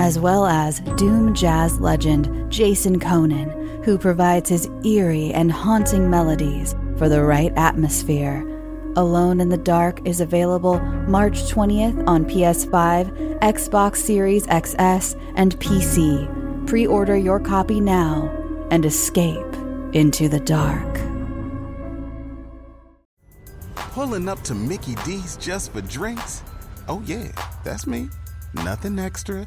as well as Doom jazz legend Jason Köhnen, who provides his eerie and haunting melodies for the right atmosphere. Alone in the Dark is available March 20th on PS5, Xbox Series XS, and PC. Pre order your copy now and escape into the dark. Pulling up to Mickey D's just for drinks? Oh, yeah, that's me. Nothing extra,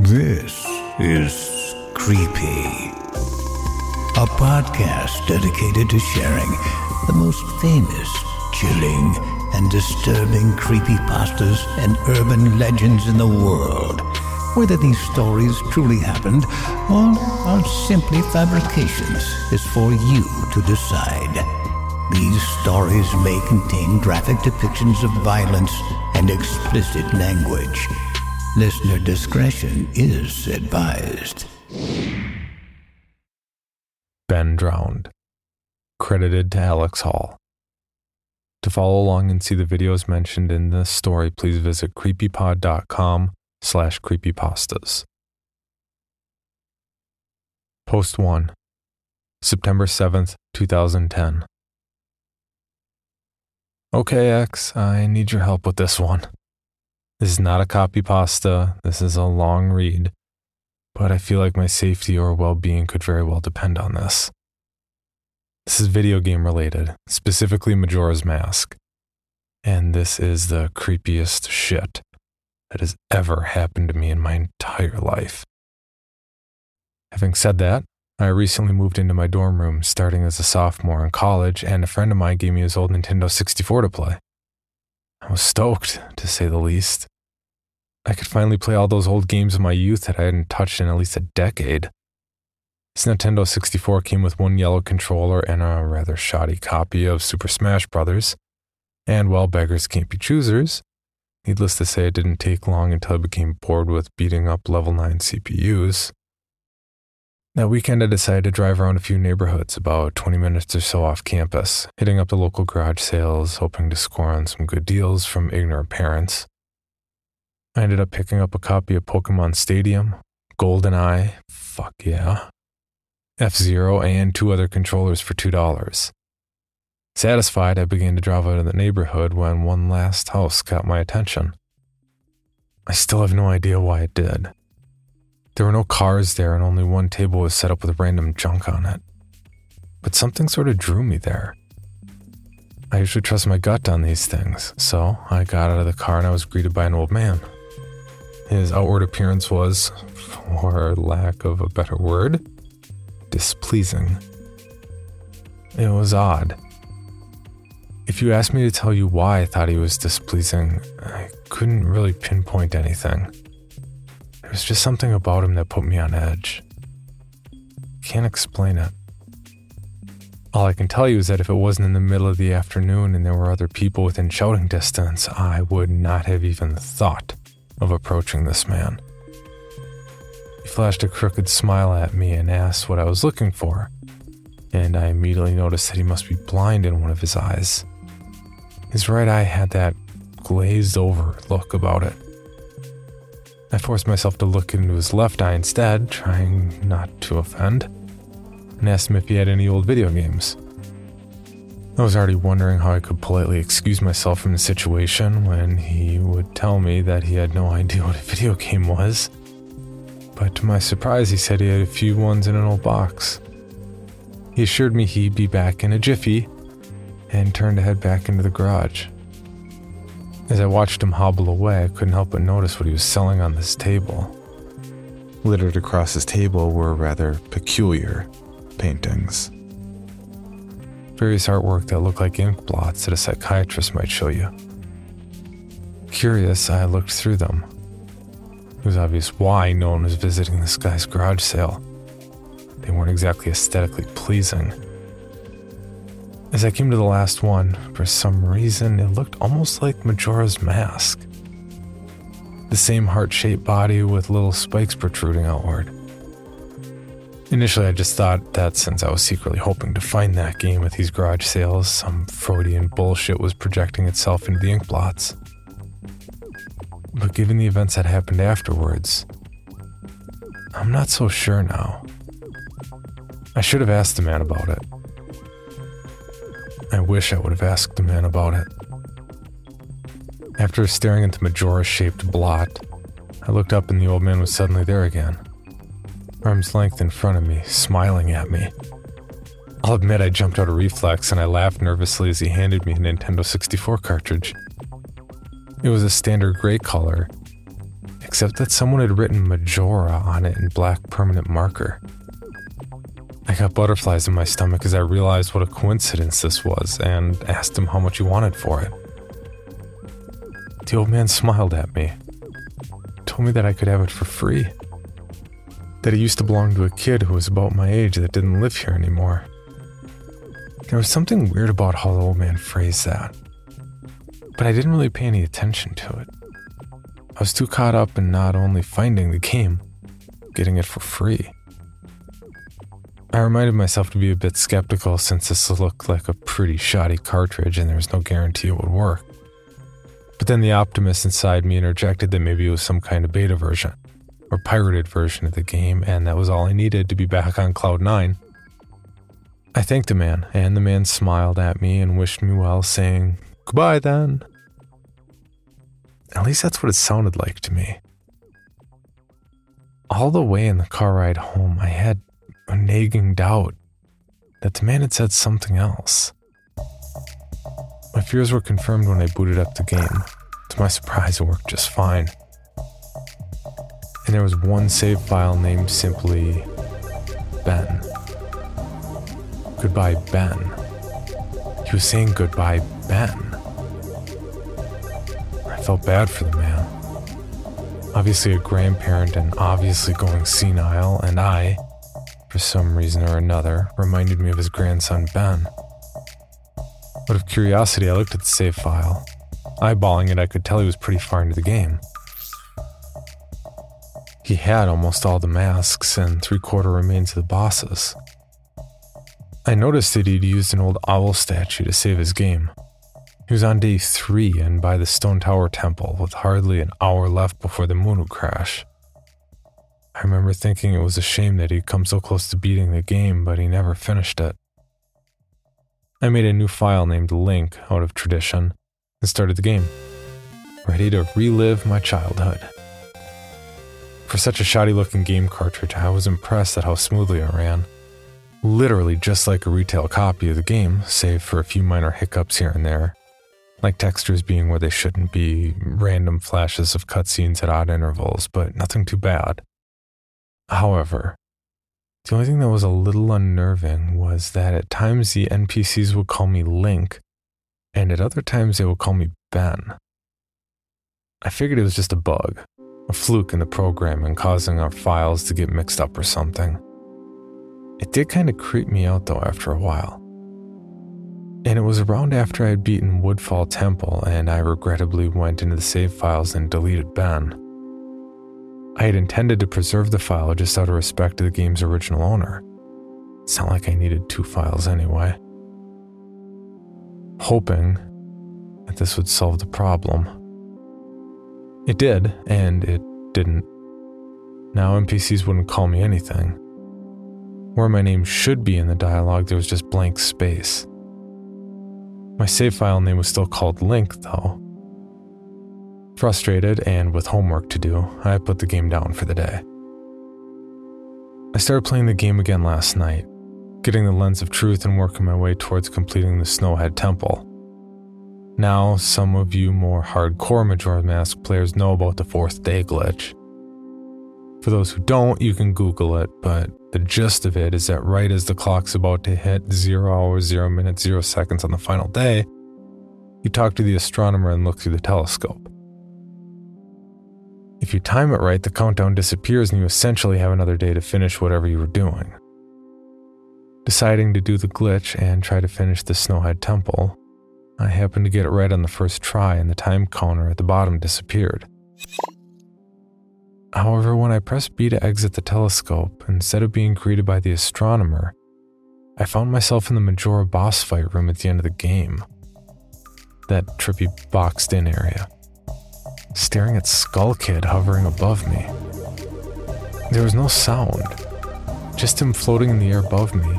This is Creepy, a podcast dedicated to sharing the most famous, chilling, and disturbing creepypastas and urban legends in the world. Whether these stories truly happened or are simply fabrications is for you to decide. These stories may contain graphic depictions of violence and explicit language. Listener discretion is advised. Ben Drowned. Credited to Alex Hall. To follow along and see the videos mentioned in this story, please visit creepypod.com slash creepypastas. Post 1 September 7th, 2010. Okay, X, I need your help with this one. This is not a copy pasta, this is a long read, but I feel like my safety or well being could very well depend on this. This is video game related, specifically Majora's Mask. And this is the creepiest shit that has ever happened to me in my entire life. Having said that, I recently moved into my dorm room starting as a sophomore in college, and a friend of mine gave me his old Nintendo 64 to play. I was stoked, to say the least. I could finally play all those old games of my youth that I hadn't touched in at least a decade. This Nintendo 64 came with one yellow controller and a rather shoddy copy of Super Smash Bros. And while beggars can't be choosers, needless to say, it didn't take long until I became bored with beating up level 9 CPUs. That weekend, I decided to drive around a few neighborhoods about 20 minutes or so off campus, hitting up the local garage sales, hoping to score on some good deals from ignorant parents. I ended up picking up a copy of Pokemon Stadium, GoldenEye, fuck yeah, F Zero, and two other controllers for $2. Satisfied, I began to drive out of the neighborhood when one last house caught my attention. I still have no idea why it did. There were no cars there, and only one table was set up with random junk on it. But something sort of drew me there. I usually trust my gut on these things, so I got out of the car and I was greeted by an old man. His outward appearance was, for lack of a better word, displeasing. It was odd. If you asked me to tell you why I thought he was displeasing, I couldn't really pinpoint anything. There was just something about him that put me on edge. Can't explain it. All I can tell you is that if it wasn't in the middle of the afternoon and there were other people within shouting distance, I would not have even thought of approaching this man He flashed a crooked smile at me and asked what I was looking for, and I immediately noticed that he must be blind in one of his eyes. His right eye had that glazed over look about it. I forced myself to look into his left eye instead, trying not to offend, and asked him if he had any old video games. I was already wondering how I could politely excuse myself from the situation when he would tell me that he had no idea what a video game was. But to my surprise, he said he had a few ones in an old box. He assured me he'd be back in a jiffy and turned to head back into the garage. As I watched him hobble away, I couldn't help but notice what he was selling on this table. Littered across his table were rather peculiar paintings. Various artwork that looked like ink blots that a psychiatrist might show you. Curious, I looked through them. It was obvious why no one was visiting this guy's garage sale. They weren't exactly aesthetically pleasing. As I came to the last one, for some reason, it looked almost like Majora's Mask. The same heart shaped body with little spikes protruding outward. Initially, I just thought that since I was secretly hoping to find that game at these garage sales, some Freudian bullshit was projecting itself into the ink blots. But given the events that happened afterwards, I'm not so sure now. I should have asked the man about it. I wish I would have asked the man about it. After staring at the Majora shaped blot, I looked up and the old man was suddenly there again, arm's length in front of me, smiling at me. I'll admit I jumped out of reflex and I laughed nervously as he handed me a Nintendo 64 cartridge. It was a standard gray color, except that someone had written Majora on it in black permanent marker. I got butterflies in my stomach as I realized what a coincidence this was and asked him how much he wanted for it. The old man smiled at me, told me that I could have it for free, that it used to belong to a kid who was about my age that didn't live here anymore. There was something weird about how the old man phrased that, but I didn't really pay any attention to it. I was too caught up in not only finding the game, getting it for free. I reminded myself to be a bit skeptical since this looked like a pretty shoddy cartridge and there was no guarantee it would work. But then the optimist inside me interjected that maybe it was some kind of beta version or pirated version of the game, and that was all I needed to be back on Cloud 9. I thanked the man, and the man smiled at me and wished me well, saying, Goodbye then. At least that's what it sounded like to me. All the way in the car ride home, I had a nagging doubt that the man had said something else. My fears were confirmed when I booted up the game. To my surprise, it worked just fine. And there was one save file named simply Ben. Goodbye, Ben. He was saying goodbye, Ben. I felt bad for the man. Obviously, a grandparent and obviously going senile, and I, for some reason or another, reminded me of his grandson Ben. Out of curiosity, I looked at the save file. Eyeballing it, I could tell he was pretty far into the game. He had almost all the masks and three quarter remains of the bosses. I noticed that he'd used an old owl statue to save his game. He was on day three and by the Stone Tower Temple with hardly an hour left before the moon would crash. I remember thinking it was a shame that he'd come so close to beating the game, but he never finished it. I made a new file named Link out of tradition and started the game, ready to relive my childhood. For such a shoddy looking game cartridge, I was impressed at how smoothly it ran. Literally just like a retail copy of the game, save for a few minor hiccups here and there, like textures being where they shouldn't be, random flashes of cutscenes at odd intervals, but nothing too bad. However, the only thing that was a little unnerving was that at times the NPCs would call me Link, and at other times they would call me Ben. I figured it was just a bug, a fluke in the programming causing our files to get mixed up or something. It did kind of creep me out though after a while. And it was around after I had beaten Woodfall Temple and I regrettably went into the save files and deleted Ben. I had intended to preserve the file just out of respect to the game's original owner. It's not like I needed two files anyway. Hoping that this would solve the problem. It did, and it didn't. Now NPCs wouldn't call me anything. Where my name should be in the dialogue, there was just blank space. My save file name was still called Link, though. Frustrated and with homework to do, I put the game down for the day. I started playing the game again last night, getting the lens of truth and working my way towards completing the Snowhead Temple. Now, some of you more hardcore Majora's Mask players know about the fourth day glitch. For those who don't, you can Google it, but the gist of it is that right as the clock's about to hit 0 hours, 0 minutes, 0 seconds on the final day, you talk to the astronomer and look through the telescope. If you time it right, the countdown disappears and you essentially have another day to finish whatever you were doing. Deciding to do the glitch and try to finish the Snowhead Temple, I happened to get it right on the first try and the time counter at the bottom disappeared. However, when I pressed B to exit the telescope, instead of being greeted by the astronomer, I found myself in the Majora boss fight room at the end of the game. That trippy boxed in area. Staring at Skull Kid hovering above me. There was no sound, just him floating in the air above me,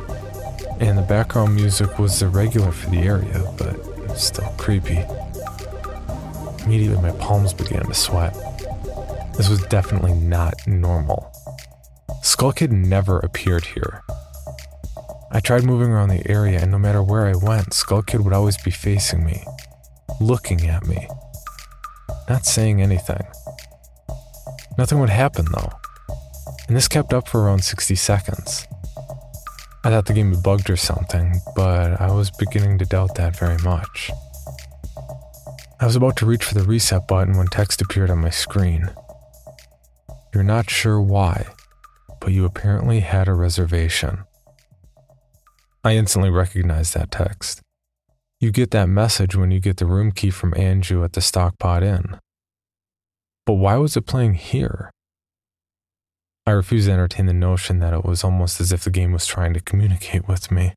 and the background music was irregular for the area, but still creepy. Immediately, my palms began to sweat. This was definitely not normal. Skull Kid never appeared here. I tried moving around the area, and no matter where I went, Skull Kid would always be facing me, looking at me, not saying anything. Nothing would happen though, and this kept up for around 60 seconds. I thought the game had bugged or something, but I was beginning to doubt that very much. I was about to reach for the reset button when text appeared on my screen. You're not sure why, but you apparently had a reservation. I instantly recognized that text. You get that message when you get the room key from Anju at the Stockpot Inn. But why was it playing here? I refused to entertain the notion that it was almost as if the game was trying to communicate with me.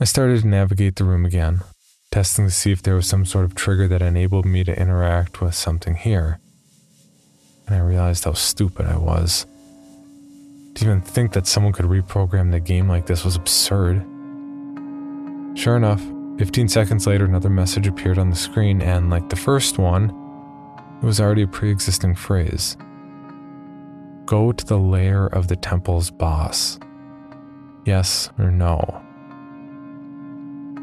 I started to navigate the room again, testing to see if there was some sort of trigger that enabled me to interact with something here and I realized how stupid I was. To even think that someone could reprogram the game like this was absurd. Sure enough, 15 seconds later, another message appeared on the screen, and like the first one, it was already a pre existing phrase Go to the lair of the temple's boss. Yes or no?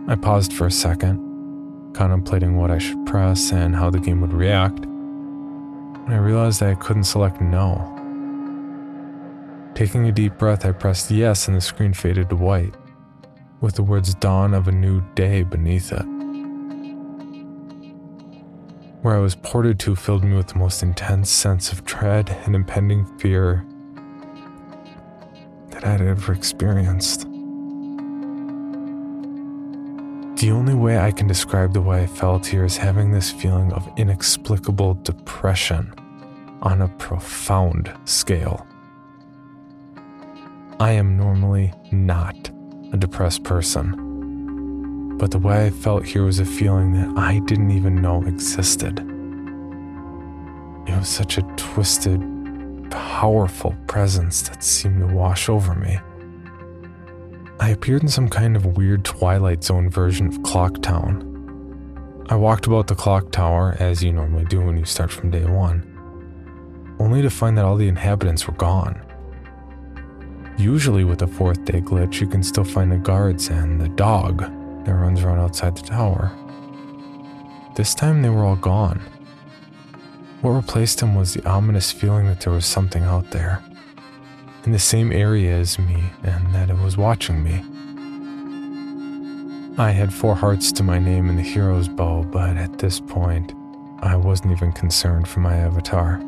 I paused for a second, contemplating what I should press and how the game would react and I realized I couldn't select no. Taking a deep breath, I pressed yes, and the screen faded to white, with the words dawn of a new day beneath it. Where I was ported to filled me with the most intense sense of dread and impending fear that I had ever experienced. The only way I can describe the way I felt here is having this feeling of inexplicable depression on a profound scale. I am normally not a depressed person, but the way I felt here was a feeling that I didn't even know existed. It was such a twisted, powerful presence that seemed to wash over me. I appeared in some kind of weird Twilight Zone version of Clock Town. I walked about the clock tower as you normally do when you start from day one, only to find that all the inhabitants were gone. Usually, with a fourth day glitch, you can still find the guards and the dog that runs around outside the tower. This time, they were all gone. What replaced them was the ominous feeling that there was something out there in the same area as me and that it was watching me. I had four hearts to my name in the hero's bow, but at this point, I wasn't even concerned for my avatar.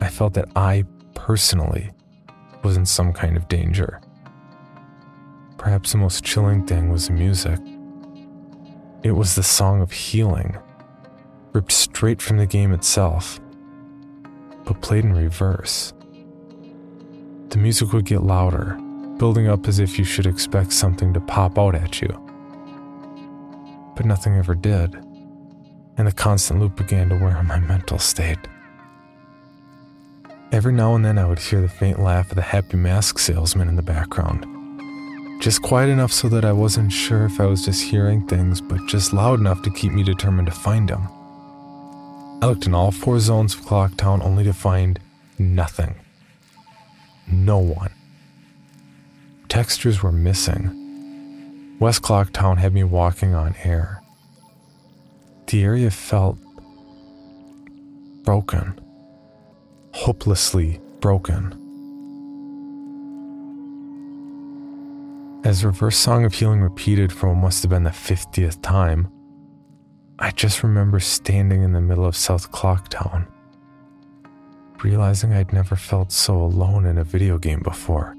I felt that I personally was in some kind of danger. Perhaps the most chilling thing was the music. It was the song of healing, ripped straight from the game itself. but played in reverse. The music would get louder, building up as if you should expect something to pop out at you. But nothing ever did, and the constant loop began to wear on my mental state. Every now and then I would hear the faint laugh of the happy mask salesman in the background. Just quiet enough so that I wasn't sure if I was just hearing things, but just loud enough to keep me determined to find him. I looked in all four zones of Clocktown only to find nothing. No one. Textures were missing. West Clocktown had me walking on air. The area felt broken hopelessly broken. As Reverse Song of Healing repeated for what must have been the 50th time, I just remember standing in the middle of South Clocktown, realizing I'd never felt so alone in a video game before.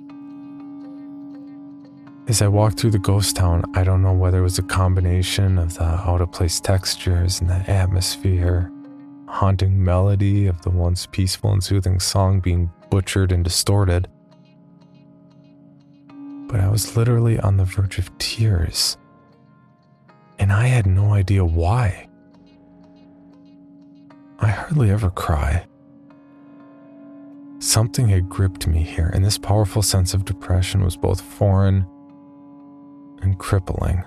As I walked through the ghost town, I don't know whether it was a combination of the out of place textures and the atmosphere haunting melody of the once peaceful and soothing song being butchered and distorted. But I was literally on the verge of tears, and I had no idea why. I hardly ever cry. Something had gripped me here, and this powerful sense of depression was both foreign and crippling.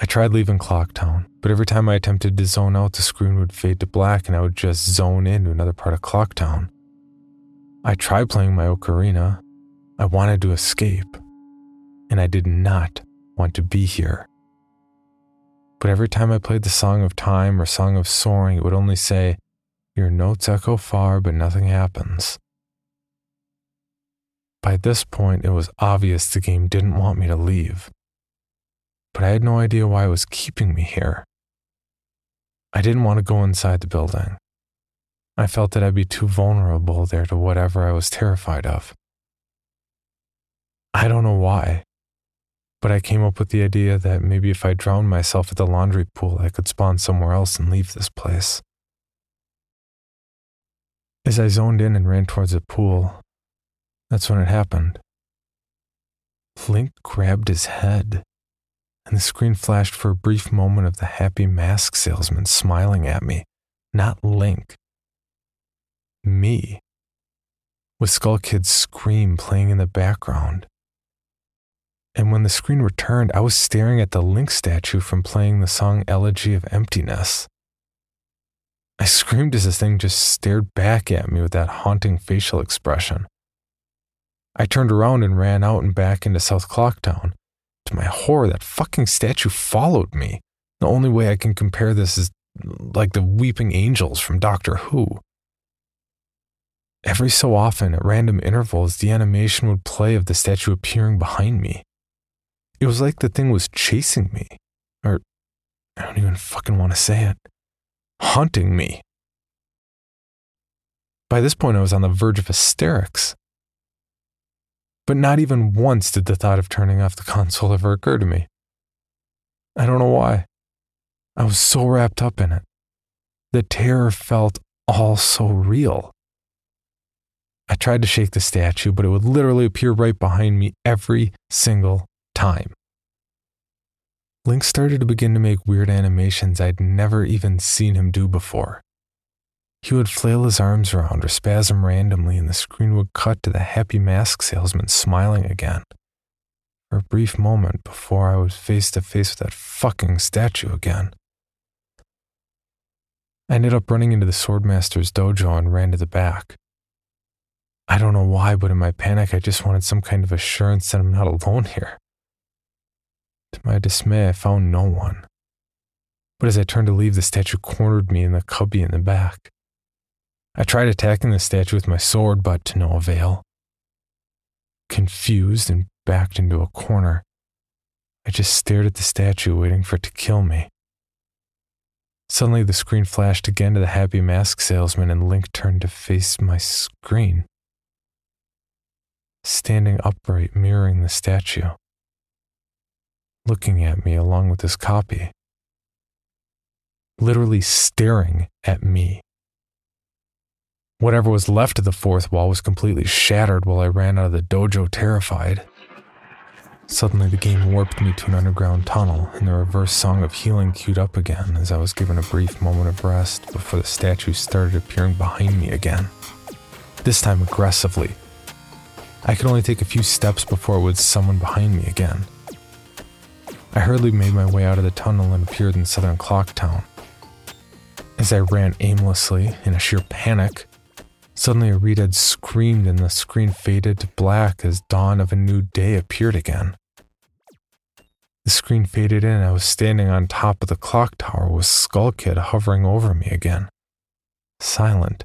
I tried leaving Clocktown, but every time I attempted to zone out, the screen would fade to black and I would just zone into another part of Clocktown. I tried playing my ocarina. I wanted to escape, and I did not want to be here. But every time I played the Song of Time or Song of Soaring, it would only say, Your notes echo far, but nothing happens. By this point, it was obvious the game didn't want me to leave but I had no idea why it was keeping me here. I didn't want to go inside the building. I felt that I'd be too vulnerable there to whatever I was terrified of. I don't know why, but I came up with the idea that maybe if I drowned myself at the laundry pool, I could spawn somewhere else and leave this place. As I zoned in and ran towards the pool, that's when it happened. Link grabbed his head and the screen flashed for a brief moment of the happy mask salesman smiling at me, not Link. Me. With Skull Kid's scream playing in the background. And when the screen returned, I was staring at the Link statue from playing the song Elegy of Emptiness. I screamed as the thing just stared back at me with that haunting facial expression. I turned around and ran out and back into South Clocktown. To my horror, that fucking statue followed me. The only way I can compare this is like the weeping angels from Doctor Who. Every so often, at random intervals, the animation would play of the statue appearing behind me. It was like the thing was chasing me, or I don't even fucking want to say it, haunting me. By this point, I was on the verge of hysterics. But not even once did the thought of turning off the console ever occur to me. I don't know why. I was so wrapped up in it. The terror felt all so real. I tried to shake the statue, but it would literally appear right behind me every single time. Link started to begin to make weird animations I'd never even seen him do before. He would flail his arms around or spasm randomly, and the screen would cut to the happy mask salesman smiling again. For a brief moment before I was face to face with that fucking statue again. I ended up running into the Swordmaster's dojo and ran to the back. I don't know why, but in my panic, I just wanted some kind of assurance that I'm not alone here. To my dismay, I found no one. But as I turned to leave, the statue cornered me in the cubby in the back. I tried attacking the statue with my sword, but to no avail. Confused and backed into a corner, I just stared at the statue, waiting for it to kill me. Suddenly, the screen flashed again to the happy mask salesman, and Link turned to face my screen, standing upright, mirroring the statue, looking at me along with his copy, literally staring at me Whatever was left of the fourth wall was completely shattered while I ran out of the dojo terrified. Suddenly, the game warped me to an underground tunnel, and the reverse song of healing queued up again as I was given a brief moment of rest before the statue started appearing behind me again. This time aggressively. I could only take a few steps before it would summon behind me again. I hurriedly made my way out of the tunnel and appeared in southern Clock Town. As I ran aimlessly, in a sheer panic, suddenly a ReDead screamed and the screen faded to black as dawn of a new day appeared again. The screen faded in and I was standing on top of the clock tower with Skull Kid hovering over me again. Silent.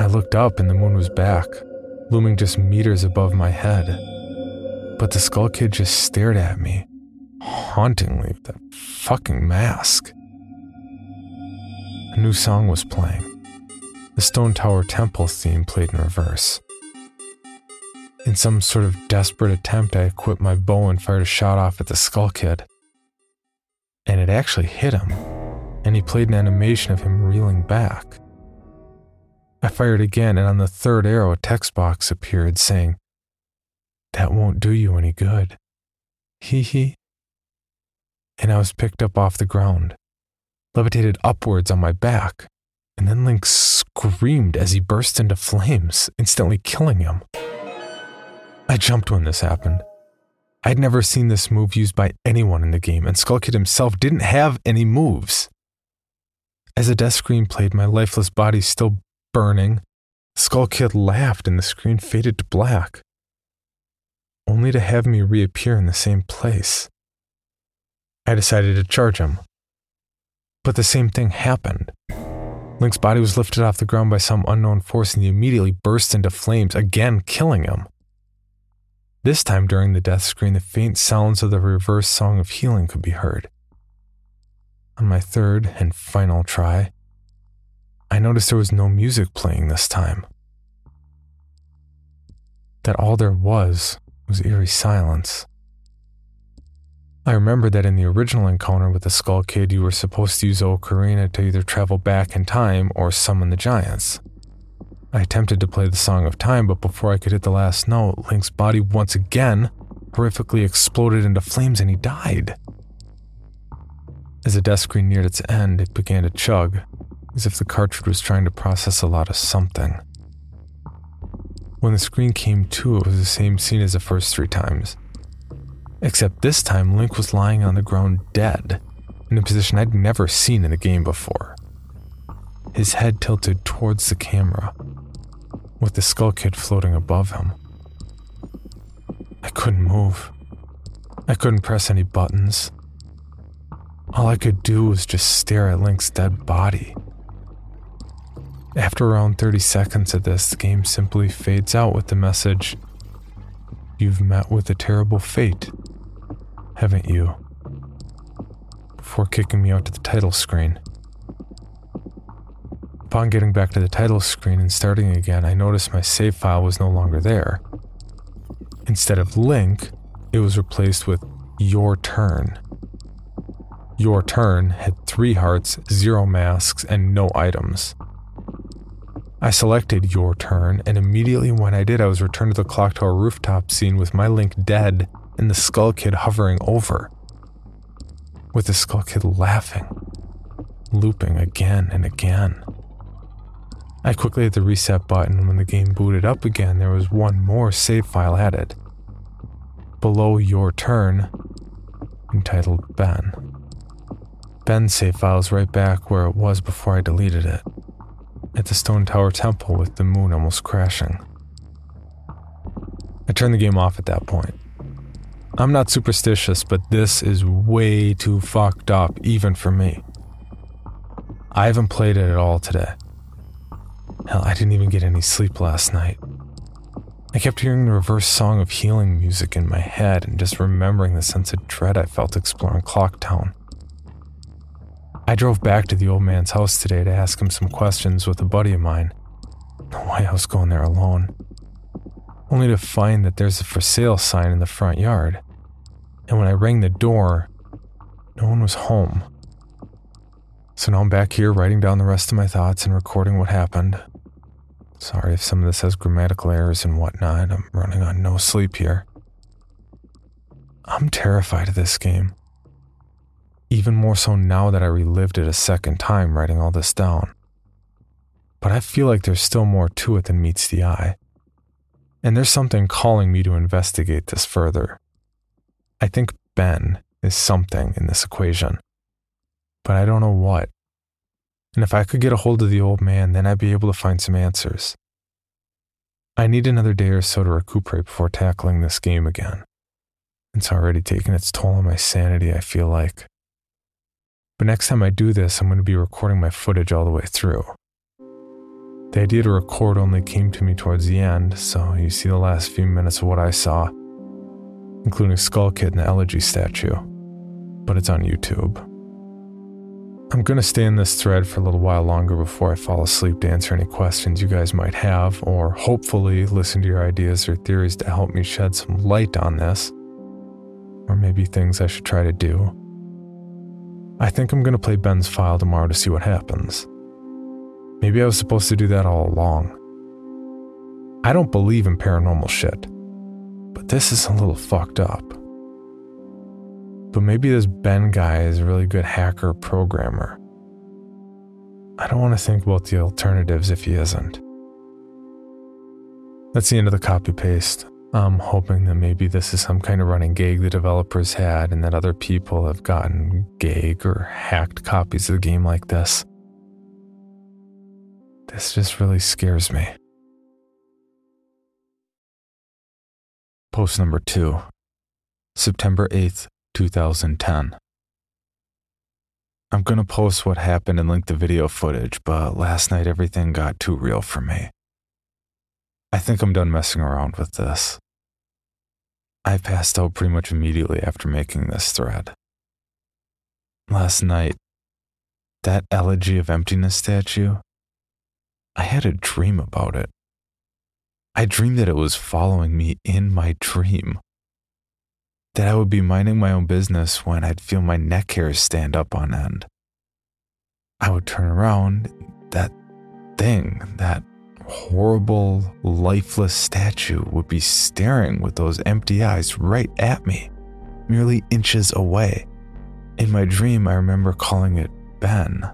I looked up and the moon was back, looming just meters above my head. But the Skull Kid just stared at me, hauntingly, with that fucking mask. A new song was playing. The Stone Tower Temple theme played in reverse. In some sort of desperate attempt, I equipped my bow and fired a shot off at the Skull Kid. And it actually hit him, and he played an animation of him reeling back. I fired again, and on the third arrow, a text box appeared saying, That won't do you any good. Hee hee. And I was picked up off the ground, levitated upwards on my back, and then Link screamed as he burst into flames, instantly killing him. I jumped when this happened. I'd never seen this move used by anyone in the game, and Skull Kid himself didn't have any moves. As the death screen played, my lifeless body still burning, Skull Kid laughed and the screen faded to black, only to have me reappear in the same place. I decided to charge him. But the same thing happened. Link's body was lifted off the ground by some unknown force and he immediately burst into flames, again killing him. This time during the death screen, the faint sounds of the reverse song of healing could be heard. On my third and final try, I noticed there was no music playing this time. That all there was was eerie silence. I remember that in the original encounter with the Skull Kid, you were supposed to use Ocarina to either travel back in time or summon the giants. I attempted to play the Song of Time, but before I could hit the last note, Link's body once again horrifically exploded into flames and he died. As the death screen neared its end, it began to chug, as if the cartridge was trying to process a lot of something. When the screen came to, it was the same scene as the first three times. Except this time, Link was lying on the ground dead, in a position I'd never seen in a game before. His head tilted towards the camera, with the skull kid floating above him. I couldn't move. I couldn't press any buttons. All I could do was just stare at Link's dead body. After around 30 seconds of this, the game simply fades out with the message You've met with a terrible fate, haven't you? Before kicking me out to the title screen. Upon getting back to the title screen and starting again, I noticed my save file was no longer there. Instead of Link, it was replaced with Your Turn. Your Turn had three hearts, zero masks, and no items. I selected Your Turn, and immediately when I did, I was returned to the clock tower rooftop scene with my Link dead and the Skull Kid hovering over. With the Skull Kid laughing, looping again and again. I quickly hit the reset button, and when the game booted up again, there was one more save file added. Below your turn, entitled Ben. Ben's save file is right back where it was before I deleted it, at the Stone Tower Temple with the moon almost crashing. I turned the game off at that point. I'm not superstitious, but this is way too fucked up, even for me. I haven't played it at all today. Hell, I didn't even get any sleep last night. I kept hearing the reverse song of healing music in my head and just remembering the sense of dread I felt exploring Clocktown. I drove back to the old man's house today to ask him some questions with a buddy of mine. No way I was going there alone. Only to find that there's a for sale sign in the front yard. And when I rang the door, no one was home. So now I'm back here writing down the rest of my thoughts and recording what happened. Sorry if some of this has grammatical errors and whatnot. I'm running on no sleep here. I'm terrified of this game. Even more so now that I relived it a second time writing all this down. But I feel like there's still more to it than meets the eye. And there's something calling me to investigate this further. I think Ben is something in this equation but I don't know what. And if I could get a hold of the old man, then I'd be able to find some answers. I need another day or so to recuperate before tackling this game again. It's already taken its toll on my sanity, I feel like. But next time I do this, I'm going to be recording my footage all the way through. The idea to record only came to me towards the end, so you see the last few minutes of what I saw, including Skull Kid and the Elegy statue. But it's on YouTube. I'm going to stay in this thread for a little while longer before I fall asleep to answer any questions you guys might have, or hopefully listen to your ideas or theories to help me shed some light on this, or maybe things I should try to do. I think I'm going to play Ben's file tomorrow to see what happens. Maybe I was supposed to do that all along. I don't believe in paranormal shit, but this is a little fucked up. But maybe this Ben guy is a really good hacker programmer. I don't want to think about the alternatives if he isn't. That's the end of the copy paste. I'm hoping that maybe this is some kind of running gag the developers had and that other people have gotten gag or hacked copies of the game like this. This just really scares me. Post number two, September 8th, 2010. I'm gonna post what happened and link the video footage, but last night everything got too real for me. I think I'm done messing around with this. I passed out pretty much immediately after making this thread. Last night, that elegy of emptiness statue, I had a dream about it. I dreamed that it was following me in my dream that I would be minding my own business when I'd feel my neck hairs stand up on end. I would turn around, that thing, that horrible, lifeless statue would be staring with those empty eyes right at me, merely inches away. In my dream, I remember calling it Ben,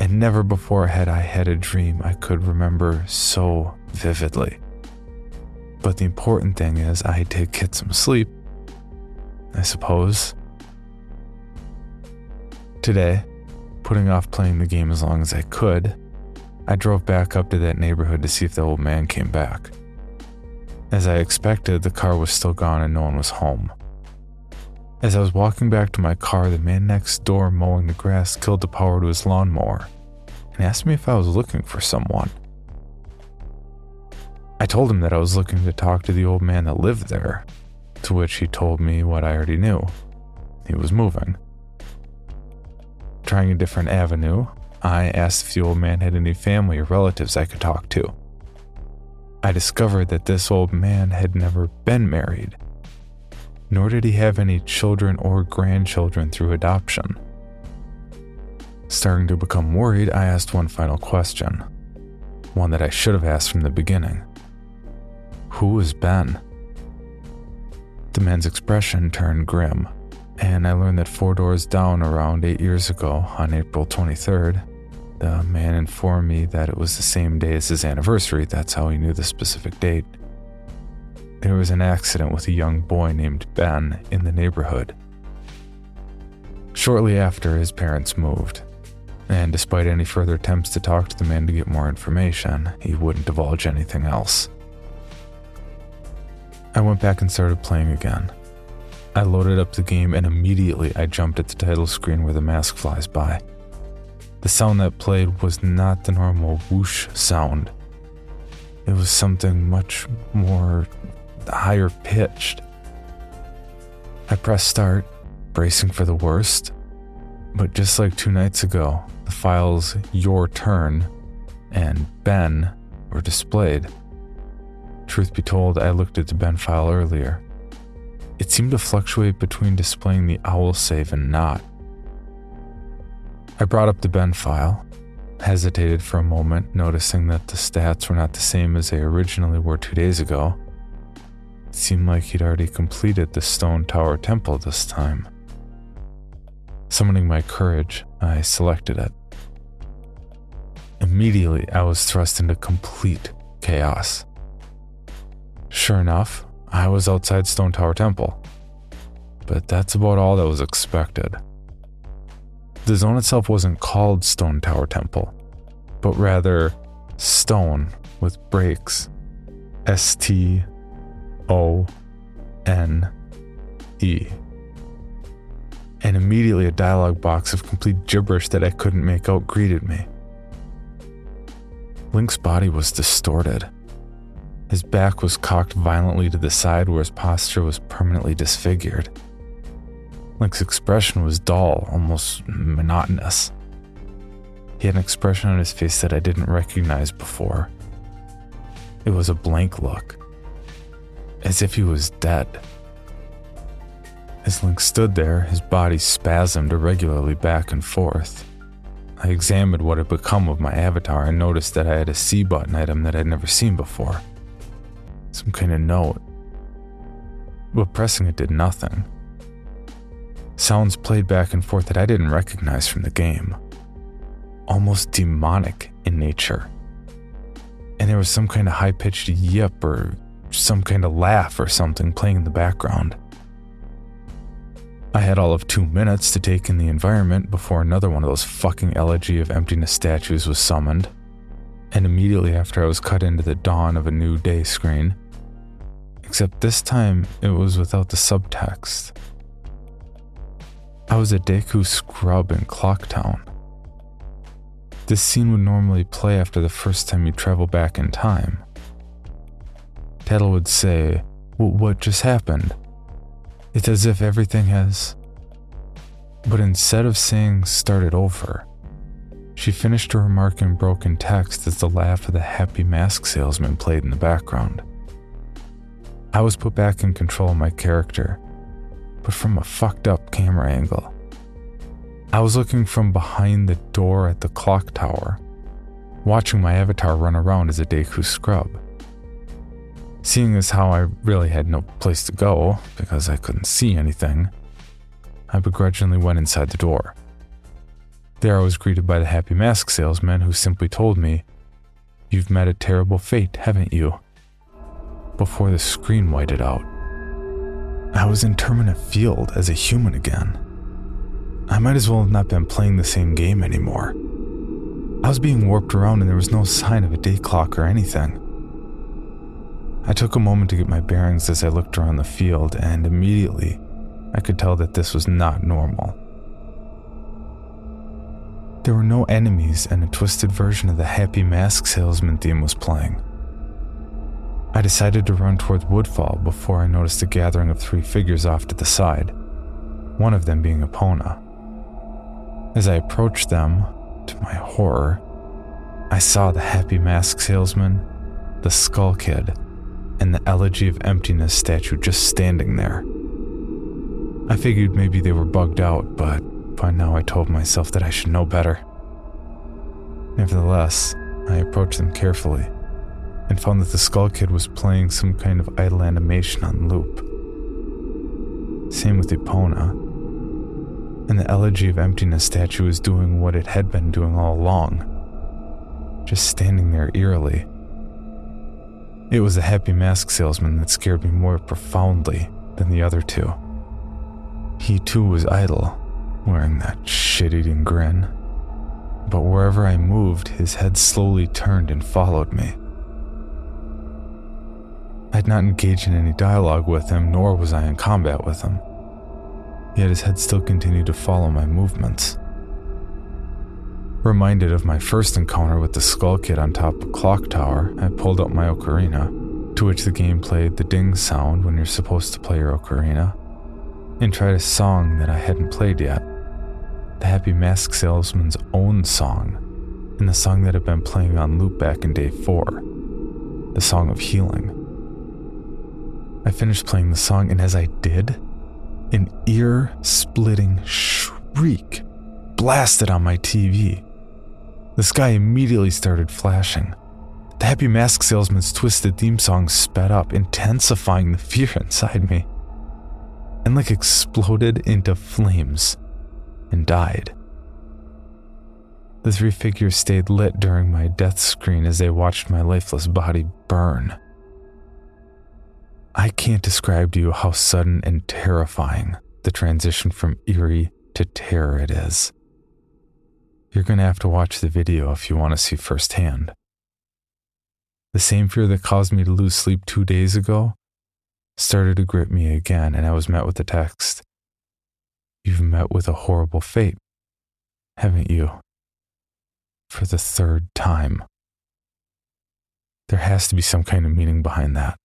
and never before had I had a dream I could remember so vividly. But the important thing is, I did get some sleep I suppose. Today, putting off playing the game as long as I could, I drove back up to that neighborhood to see if the old man came back. As I expected, the car was still gone and no one was home. As I was walking back to my car, the man next door mowing the grass killed the power to his lawnmower and asked me if I was looking for someone. I told him that I was looking to talk to the old man that lived there, to which he told me what I already knew he was moving. Trying a different avenue, I asked if the old man had any family or relatives I could talk to. I discovered that this old man had never been married, nor did he have any children or grandchildren through adoption. Starting to become worried, I asked one final question, one that I should have asked from the beginning Who was Ben? The man's expression turned grim, and I learned that four doors down around eight years ago, on April 23rd, the man informed me that it was the same day as his anniversary. That's how he knew the specific date. There was an accident with a young boy named Ben in the neighborhood. Shortly after, his parents moved, and despite any further attempts to talk to the man to get more information, he wouldn't divulge anything else. I went back and started playing again. I loaded up the game and immediately I jumped at the title screen where the mask flies by. The sound that played was not the normal whoosh sound. It was something much more higher pitched. I pressed start, bracing for the worst, but just like two nights ago, the files Your Turn and Ben were displayed. Truth be told, I looked at the Ben file earlier. It seemed to fluctuate between displaying the owl save and not. I brought up the Ben file, hesitated for a moment, noticing that the stats were not the same as they originally were two days ago. It seemed like he'd already completed the Stone Tower Temple this time. Summoning my courage, I selected it. Immediately, I was thrust into complete chaos. Sure enough, I was outside Stone Tower Temple. But that's about all that was expected. The zone itself wasn't called Stone Tower Temple, but rather Stone with breaks. S T O N E. And immediately a dialogue box of complete gibberish that I couldn't make out greeted me. Link's body was distorted. His back was cocked violently to the side where his posture was permanently disfigured. Link's expression was dull, almost monotonous. He had an expression on his face that I didn't recognize before. It was a blank look, as if he was dead. As Link stood there, his body spasmed irregularly back and forth. I examined what had become of my avatar and noticed that I had a C button item that I'd never seen before. Some kind of note. But pressing it did nothing. Sounds played back and forth that I didn't recognize from the game. Almost demonic in nature. And there was some kind of high pitched yip or some kind of laugh or something playing in the background. I had all of two minutes to take in the environment before another one of those fucking elegy of emptiness statues was summoned, and immediately after I was cut into the dawn of a new day screen. Except this time it was without the subtext. I was a Deku scrub in Clocktown. This scene would normally play after the first time you travel back in time. Tatl would say, What just happened? It's as if everything has. But instead of saying started over, she finished her remark in broken text as the laugh of the happy mask salesman played in the background. I was put back in control of my character, but from a fucked up camera angle. I was looking from behind the door at the clock tower, watching my avatar run around as a Deku scrub. Seeing as how I really had no place to go because I couldn't see anything, I begrudgingly went inside the door. There I was greeted by the happy mask salesman who simply told me, You've met a terrible fate, haven't you? Before the screen whited out. I was in Termina Field as a human again. I might as well have not been playing the same game anymore. I was being warped around and there was no sign of a day clock or anything. I took a moment to get my bearings as I looked around the field, and immediately I could tell that this was not normal. There were no enemies, and a twisted version of the Happy Mask Salesman theme was playing. I decided to run toward Woodfall before I noticed a gathering of three figures off to the side, one of them being Epona. As I approached them, to my horror, I saw the Happy Mask Salesman, the Skull Kid, and the Elegy of Emptiness statue just standing there. I figured maybe they were bugged out, but by now I told myself that I should know better. Nevertheless, I approached them carefully and found that the Skull Kid was playing some kind of idle animation on loop. Same with Epona. And the Elegy of Emptiness statue was doing what it had been doing all along just standing there eerily it was the happy mask salesman that scared me more profoundly than the other two. He too was idle, wearing that shit eating grin. But wherever I moved, his head slowly turned and followed me. I had not engaged in any dialogue with him, nor was I in combat with him. Yet his head still continued to follow my movements. Reminded of my first encounter with the Skull Kid on top of Clock Tower, I pulled up my ocarina, to which the game played the ding sound when you're supposed to play your ocarina, and tried a song that I hadn't played yet the Happy Mask Salesman's own song, and the song that had been playing on loop back in day four the Song of Healing. I finished playing the song, and as I did, an ear splitting shriek blasted on my TV. The sky immediately started flashing. The Happy Mask Salesman's twisted theme song sped up, intensifying the fear inside me, and like exploded into flames and died. The three figures stayed lit during my death screen as they watched my lifeless body burn. I can't describe to you how sudden and terrifying the transition from eerie to terror it is. You're going to have to watch the video if you want to see firsthand. The same fear that caused me to lose sleep two days ago started to grip me again, and I was met with the text You've met with a horrible fate, haven't you? For the third time. There has to be some kind of meaning behind that.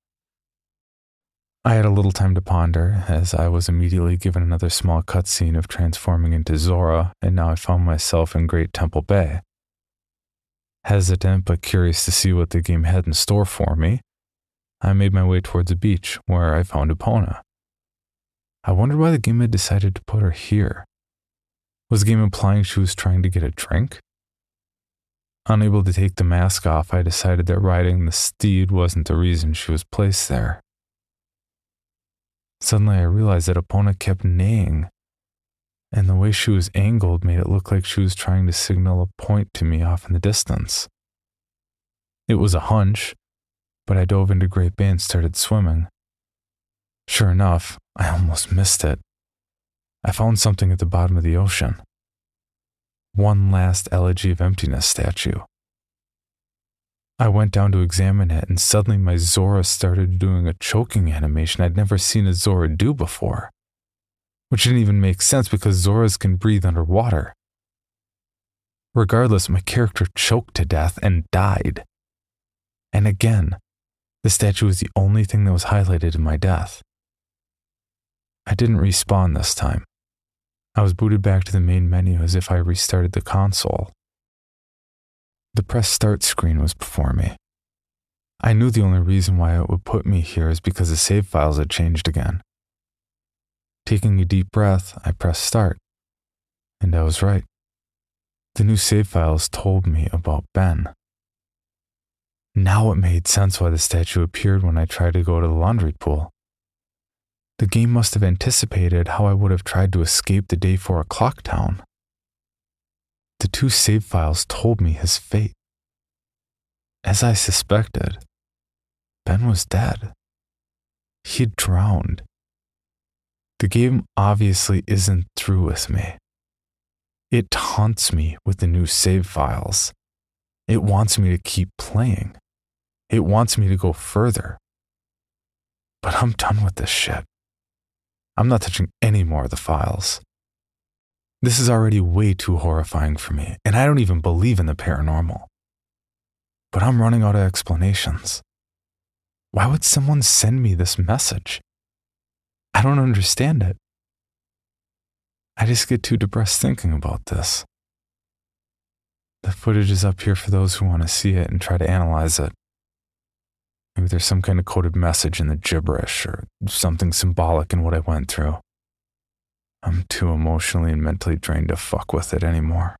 I had a little time to ponder as I was immediately given another small cutscene of transforming into Zora, and now I found myself in Great Temple Bay. Hesitant but curious to see what the game had in store for me, I made my way towards the beach where I found Epona. I wondered why the game had decided to put her here. Was the game implying she was trying to get a drink? Unable to take the mask off, I decided that riding the steed wasn't the reason she was placed there. Suddenly, I realized that Epona kept neighing, and the way she was angled made it look like she was trying to signal a point to me off in the distance. It was a hunch, but I dove into Great Bay and started swimming. Sure enough, I almost missed it. I found something at the bottom of the ocean. One last Elegy of Emptiness statue. I went down to examine it, and suddenly my Zora started doing a choking animation I'd never seen a Zora do before. Which didn't even make sense because Zoras can breathe underwater. Regardless, my character choked to death and died. And again, the statue was the only thing that was highlighted in my death. I didn't respawn this time. I was booted back to the main menu as if I restarted the console. The press start screen was before me. I knew the only reason why it would put me here is because the save files had changed again. Taking a deep breath, I pressed start. And I was right. The new save files told me about Ben. Now it made sense why the statue appeared when I tried to go to the laundry pool. The game must have anticipated how I would have tried to escape the day four o'clock town. The two save files told me his fate. As I suspected, Ben was dead. He'd drowned. The game obviously isn't through with me. It taunts me with the new save files. It wants me to keep playing. It wants me to go further. But I'm done with this shit. I'm not touching any more of the files. This is already way too horrifying for me, and I don't even believe in the paranormal. But I'm running out of explanations. Why would someone send me this message? I don't understand it. I just get too depressed thinking about this. The footage is up here for those who want to see it and try to analyze it. Maybe there's some kind of coded message in the gibberish or something symbolic in what I went through. I'm too emotionally and mentally drained to fuck with it anymore.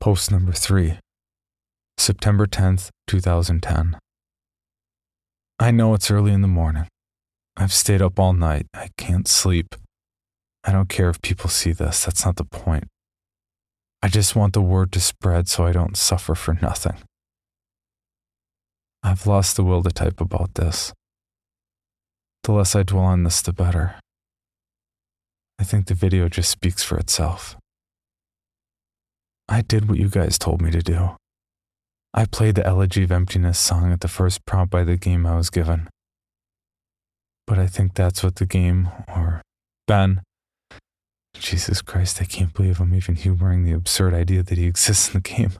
Post number three, September 10th, 2010. I know it's early in the morning. I've stayed up all night. I can't sleep. I don't care if people see this, that's not the point. I just want the word to spread so I don't suffer for nothing. I've lost the will to type about this. The less I dwell on this, the better. I think the video just speaks for itself. I did what you guys told me to do. I played the Elegy of Emptiness song at the first prompt by the game I was given. But I think that's what the game, or Ben, Jesus Christ, I can't believe I'm even humoring the absurd idea that he exists in the game,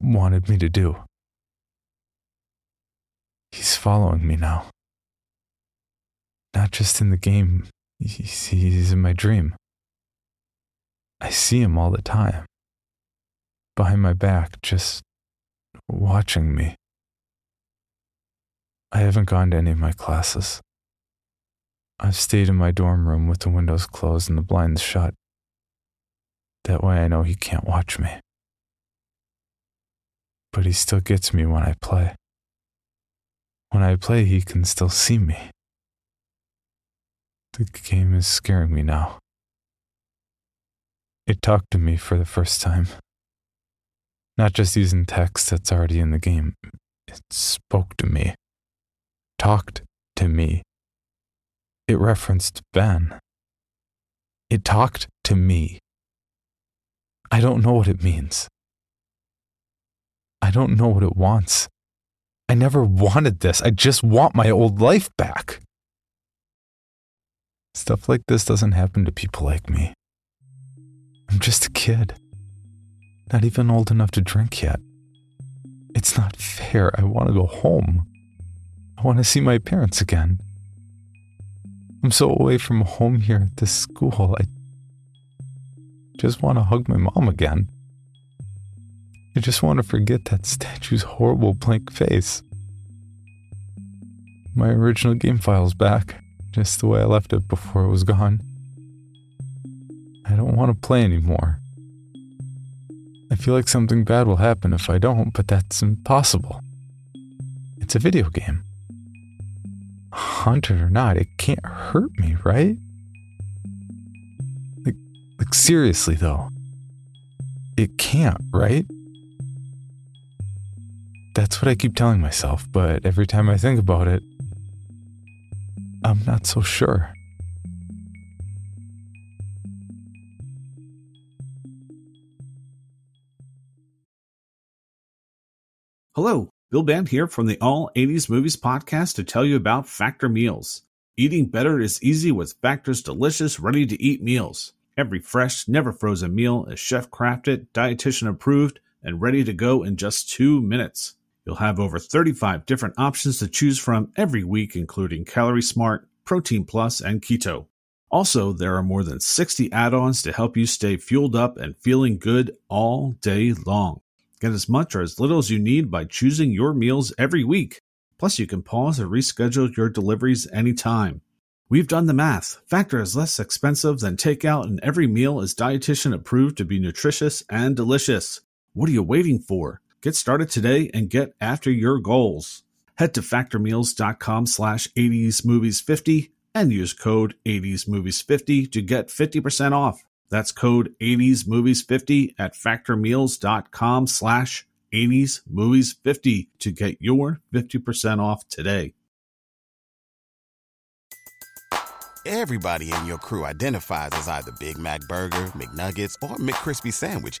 wanted me to do. He's following me now. Not just in the game, he's in my dream. I see him all the time. Behind my back, just watching me. I haven't gone to any of my classes. I've stayed in my dorm room with the windows closed and the blinds shut. That way I know he can't watch me. But he still gets me when I play. When I play, he can still see me. The game is scaring me now. It talked to me for the first time. Not just using text that's already in the game, it spoke to me, talked to me. It referenced Ben. It talked to me. I don't know what it means. I don't know what it wants. I never wanted this. I just want my old life back. Stuff like this doesn't happen to people like me. I'm just a kid, not even old enough to drink yet. It's not fair. I want to go home. I want to see my parents again. I'm so away from home here at this school. I just want to hug my mom again. I just want to forget that statue's horrible blank face. My original game file's back, just the way I left it before it was gone. I don't want to play anymore. I feel like something bad will happen if I don't, but that's impossible. It's a video game. Haunted or not, it can't hurt me, right? Like, like seriously though, it can't, right? That's what I keep telling myself, but every time I think about it, I'm not so sure. Hello, Bill Band here from the All 80s Movies Podcast to tell you about Factor Meals. Eating better is easy with Factor's delicious, ready to eat meals. Every fresh, never frozen meal is chef crafted, dietitian approved, and ready to go in just two minutes. You'll have over 35 different options to choose from every week, including Calorie Smart, Protein Plus, and Keto. Also, there are more than 60 add ons to help you stay fueled up and feeling good all day long. Get as much or as little as you need by choosing your meals every week. Plus, you can pause or reschedule your deliveries anytime. We've done the math. Factor is less expensive than takeout, and every meal is dietitian approved to be nutritious and delicious. What are you waiting for? Get started today and get after your goals. Head to factormeals.com slash 80smovies50 and use code 80smovies50 to get 50% off. That's code 80smovies50 at factormeals.com slash 80smovies50 to get your 50% off today. Everybody in your crew identifies as either Big Mac Burger, McNuggets, or McCrispy Sandwich,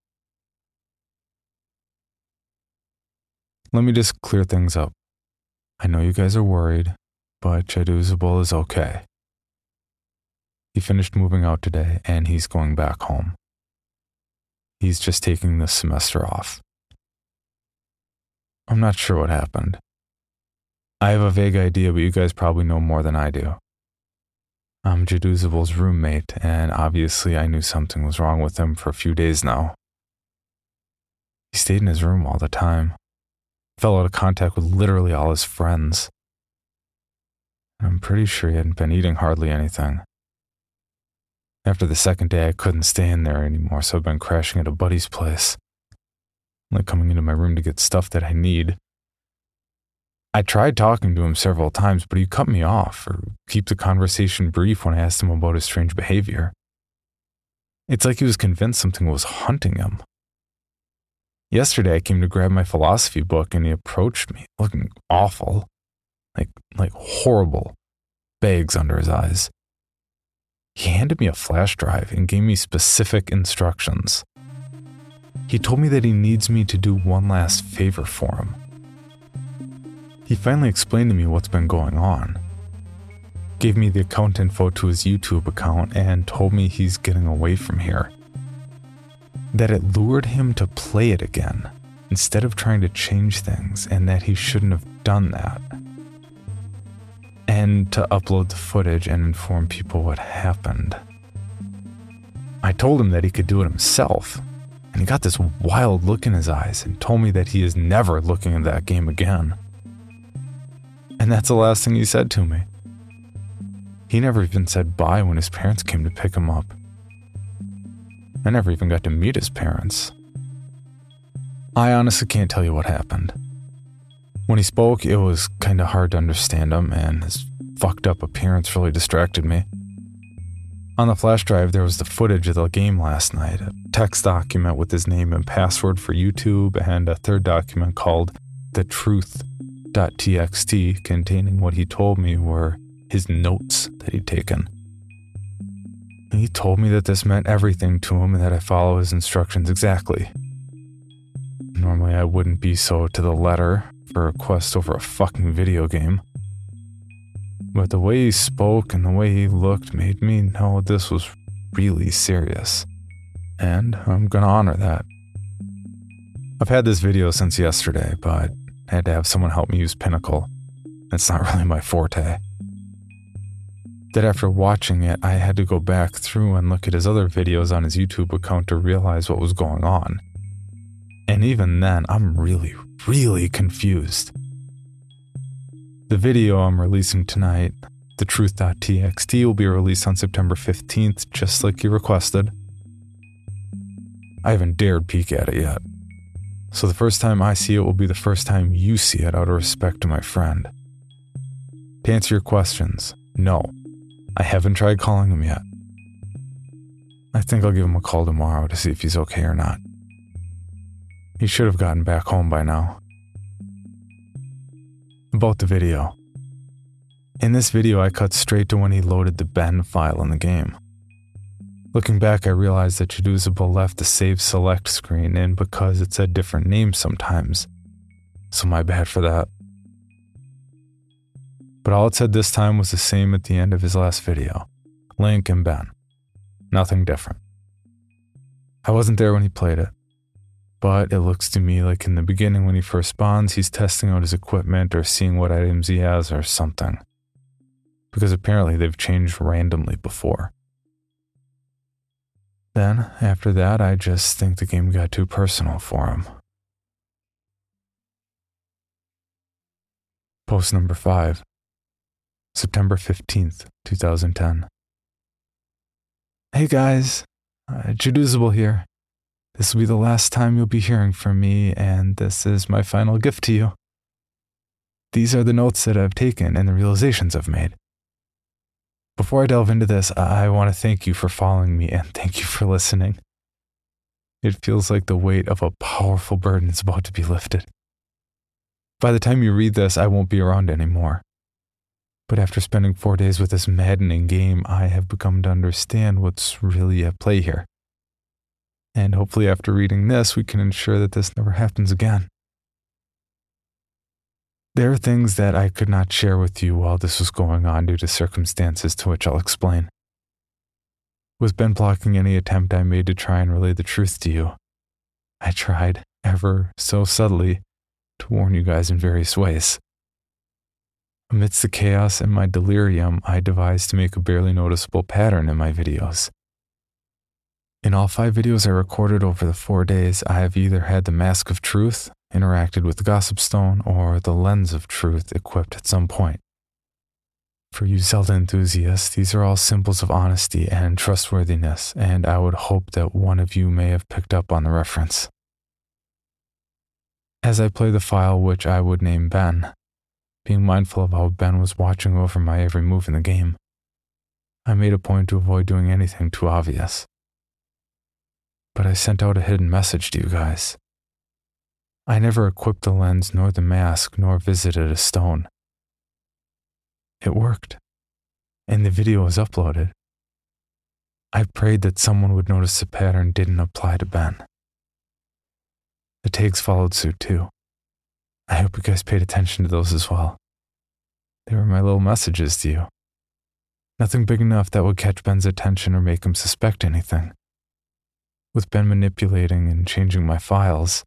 Let me just clear things up. I know you guys are worried, but Jadusable is okay. He finished moving out today and he's going back home. He's just taking this semester off. I'm not sure what happened. I have a vague idea, but you guys probably know more than I do. I'm Jadusable's roommate, and obviously I knew something was wrong with him for a few days now. He stayed in his room all the time, fell out of contact with literally all his friends. I'm pretty sure he hadn't been eating hardly anything. After the second day, I couldn't stay in there anymore, so I've been crashing at a buddy's place. Like coming into my room to get stuff that I need. I tried talking to him several times, but he cut me off or keep the conversation brief when I asked him about his strange behavior. It's like he was convinced something was hunting him. Yesterday I came to grab my philosophy book and he approached me looking awful, like like horrible, bags under his eyes. He handed me a flash drive and gave me specific instructions. He told me that he needs me to do one last favor for him. He finally explained to me what's been going on. gave me the account info to his YouTube account and told me he's getting away from here. That it lured him to play it again instead of trying to change things, and that he shouldn't have done that. And to upload the footage and inform people what happened. I told him that he could do it himself, and he got this wild look in his eyes and told me that he is never looking at that game again. And that's the last thing he said to me. He never even said bye when his parents came to pick him up. I never even got to meet his parents. I honestly can't tell you what happened. When he spoke, it was kinda hard to understand him, and his fucked up appearance really distracted me. On the flash drive, there was the footage of the game last night a text document with his name and password for YouTube, and a third document called The Truth.txt containing what he told me were his notes that he'd taken. He told me that this meant everything to him and that I follow his instructions exactly. Normally, I wouldn't be so to the letter for a quest over a fucking video game. But the way he spoke and the way he looked made me know this was really serious. And I'm gonna honor that. I've had this video since yesterday, but I had to have someone help me use Pinnacle. It's not really my forte. That after watching it, I had to go back through and look at his other videos on his YouTube account to realize what was going on. And even then, I'm really, really confused. The video I'm releasing tonight, the truth.txt, will be released on September 15th, just like you requested. I haven't dared peek at it yet. So the first time I see it will be the first time you see it out of respect to my friend. To answer your questions, no, I haven't tried calling him yet. I think I'll give him a call tomorrow to see if he's okay or not. He should have gotten back home by now. About the video. In this video, I cut straight to when he loaded the Ben file in the game. Looking back, I realized that Jadusable left the Save Select screen in because it said different names sometimes. So my bad for that. But all it said this time was the same at the end of his last video Link and Ben. Nothing different. I wasn't there when he played it, but it looks to me like in the beginning when he first spawns, he's testing out his equipment or seeing what items he has or something. Because apparently they've changed randomly before. Then, after that, I just think the game got too personal for him. Post number 5, September 15th, 2010. Hey guys, uh, here. This will be the last time you'll be hearing from me, and this is my final gift to you. These are the notes that I've taken and the realizations I've made. Before I delve into this, I want to thank you for following me and thank you for listening. It feels like the weight of a powerful burden is about to be lifted. By the time you read this, I won't be around anymore. But after spending four days with this maddening game, I have become to understand what's really at play here. And hopefully, after reading this, we can ensure that this never happens again. There are things that I could not share with you while this was going on due to circumstances to which I'll explain. With Ben blocking any attempt I made to try and relay the truth to you, I tried, ever so subtly, to warn you guys in various ways. Amidst the chaos and my delirium, I devised to make a barely noticeable pattern in my videos. In all five videos I recorded over the four days, I have either had the mask of truth, interacted with the gossip stone, or the lens of truth equipped at some point. For you Zelda enthusiasts, these are all symbols of honesty and trustworthiness, and I would hope that one of you may have picked up on the reference. As I play the file which I would name Ben, being mindful of how Ben was watching over my every move in the game, I made a point to avoid doing anything too obvious but I sent out a hidden message to you guys. I never equipped the lens nor the mask nor visited a stone. It worked, and the video was uploaded. I prayed that someone would notice the pattern didn't apply to Ben. The tags followed suit too. I hope you guys paid attention to those as well. They were my little messages to you. Nothing big enough that would catch Ben's attention or make him suspect anything. With Ben manipulating and changing my files,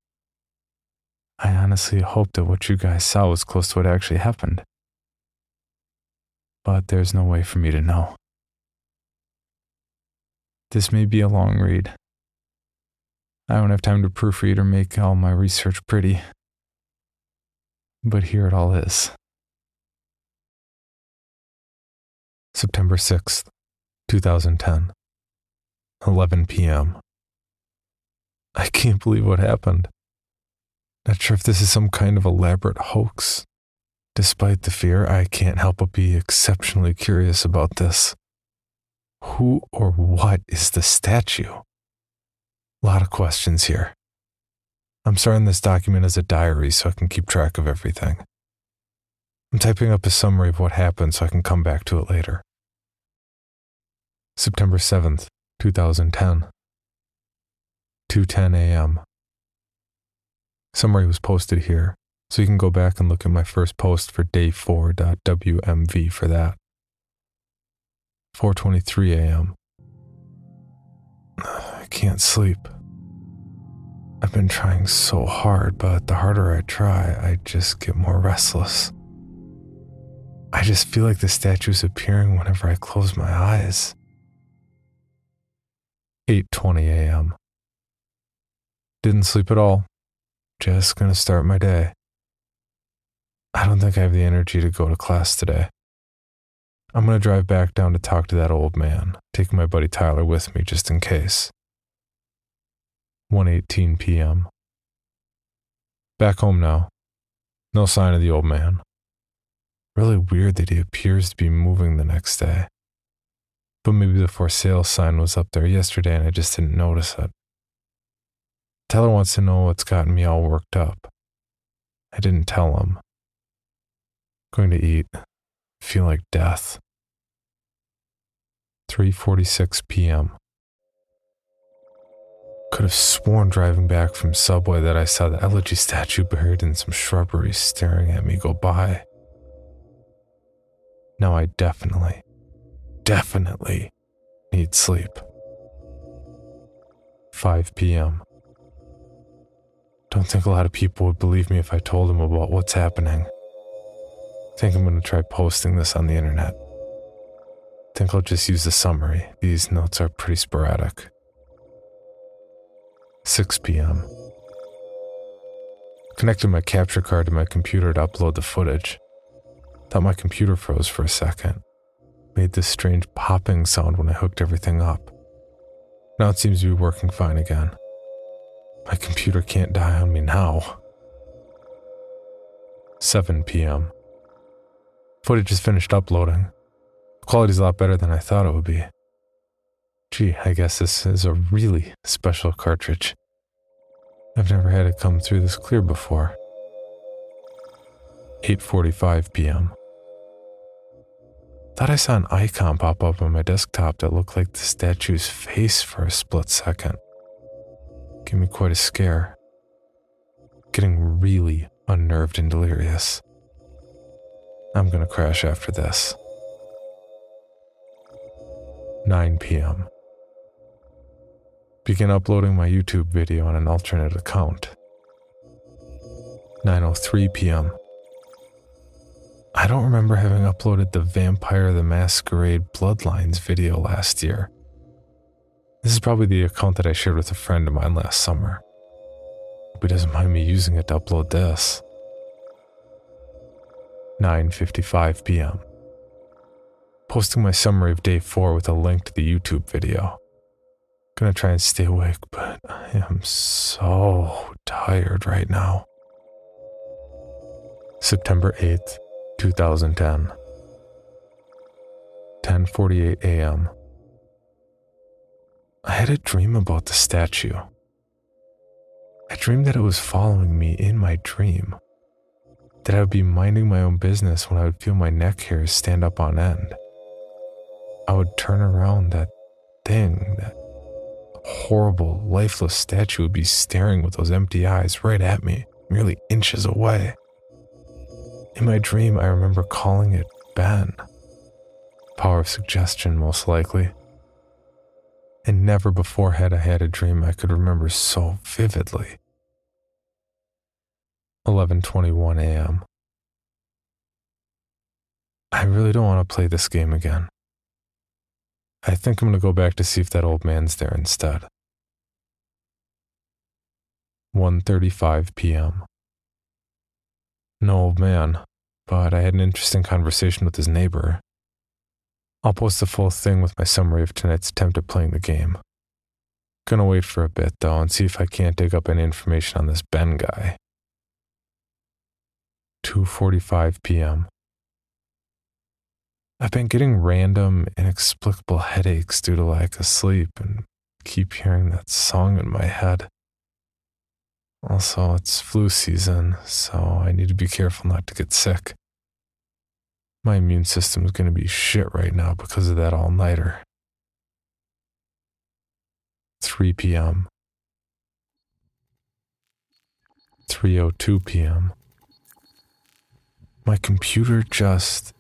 I honestly hoped that what you guys saw was close to what actually happened. But there's no way for me to know. This may be a long read. I don't have time to proofread or make all my research pretty. But here it all is. September 6th, 2010, 11 p.m. I can't believe what happened. Not sure if this is some kind of elaborate hoax. Despite the fear, I can't help but be exceptionally curious about this. Who or what is the statue? A lot of questions here. I'm starting this document as a diary so I can keep track of everything. I'm typing up a summary of what happened so I can come back to it later. September 7th, 2010. 2:10 a.m. Summary was posted here, so you can go back and look at my first post for day4.wmv for that. 4:23 a.m. I can't sleep. I've been trying so hard, but the harder I try, I just get more restless. I just feel like the statue's appearing whenever I close my eyes. 8:20 a.m. Didn't sleep at all. Just gonna start my day. I don't think I have the energy to go to class today. I'm gonna drive back down to talk to that old man, taking my buddy Tyler with me just in case. 1:18 p.m. Back home now. No sign of the old man. Really weird that he appears to be moving the next day. But maybe the for sale sign was up there yesterday and I just didn't notice it. Tyler wants to know what's gotten me all worked up. I didn't tell him. Going to eat. Feel like death. 3:46 p.m. Could have sworn driving back from Subway that I saw the elegy statue buried in some shrubbery staring at me go by. Now I definitely, definitely need sleep. 5 p.m. Don't think a lot of people would believe me if I told them about what's happening. Think I'm going to try posting this on the internet. Think I'll just use the summary. These notes are pretty sporadic. 6 p.m. Connected my capture card to my computer to upload the footage. Thought my computer froze for a second. Made this strange popping sound when I hooked everything up. Now it seems to be working fine again. My computer can't die on me now. 7 p.m. Footage is finished uploading. Quality's a lot better than I thought it would be. Gee, I guess this is a really special cartridge. I've never had it come through this clear before. 8:45 p.m. Thought I saw an icon pop up on my desktop that looked like the statue's face for a split second. Gave me quite a scare. Getting really unnerved and delirious. I'm gonna crash after this. 9 p.m. Begin uploading my YouTube video on an alternate account. 9:03 p.m. I don't remember having uploaded the Vampire the Masquerade Bloodlines video last year. This is probably the account that I shared with a friend of mine last summer. Hope he doesn't mind me using it to upload this. 9:55 p.m. Posting my summary of day 4 with a link to the YouTube video. Gonna try and stay awake, but I am so tired right now. September 8th, 2010. 10:48 a.m. I had a dream about the statue. I dreamed that it was following me in my dream. That I would be minding my own business when I would feel my neck hairs stand up on end. I would turn around, that thing, that horrible, lifeless statue would be staring with those empty eyes right at me, merely inches away. In my dream, I remember calling it Ben. Power of suggestion, most likely. And never before had I had a dream I could remember so vividly. 11:21 a.m. I really don't want to play this game again. I think I'm going to go back to see if that old man's there instead. 1:35 p.m. No old man, but I had an interesting conversation with his neighbor. I'll post the full thing with my summary of tonight's attempt at playing the game. Gonna wait for a bit though and see if I can't dig up any information on this Ben guy. 2:45 p.m. I've been getting random, inexplicable headaches due to lack of sleep and keep hearing that song in my head. Also, it's flu season, so I need to be careful not to get sick. My immune system is going to be shit right now because of that all nighter. 3 p.m. 3:02 p.m. My computer just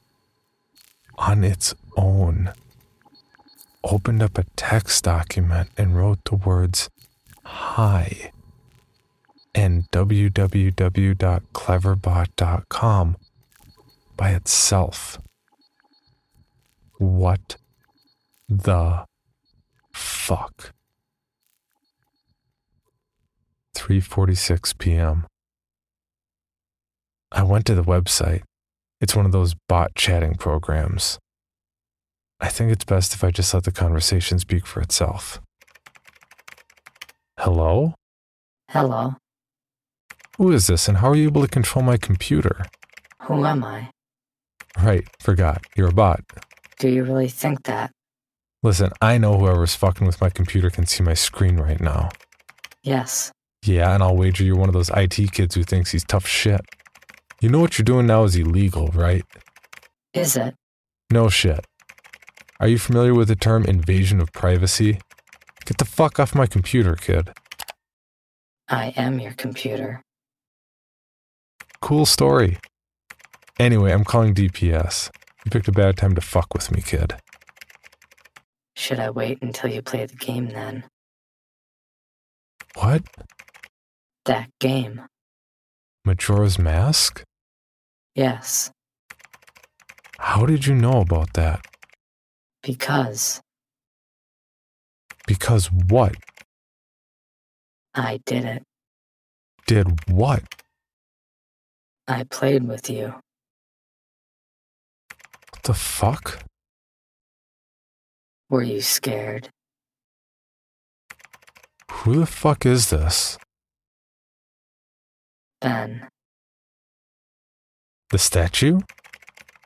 on its own opened up a text document and wrote the words hi and www.cleverbot.com by itself. What the fuck? 3:46 p.m. I went to the website. It's one of those bot chatting programs. I think it's best if I just let the conversation speak for itself. Hello? Hello, Who is this and how are you able to control my computer? who am I? Right, forgot. You're a bot. Do you really think that? Listen, I know whoever's fucking with my computer can see my screen right now. Yes, Yeah, and I'll wager you're one of those IT kids who thinks he's tough shit. You know what you're doing now is illegal, right? is it? No shit. Are you familiar with the term invasion of privacy? Get the fuck off my computer, kid. I am your computer. Cool story. Anyway, I'm calling DPS. You picked a bad time to fuck with me, kid. Should I wait until you play the game then? What? That game? Majora's Mask? Yes, How did you know about that? because Because what? I did it. Did what? I played with you. What the fuck? Were you scared? Who the fuck is this? Ben, The statue?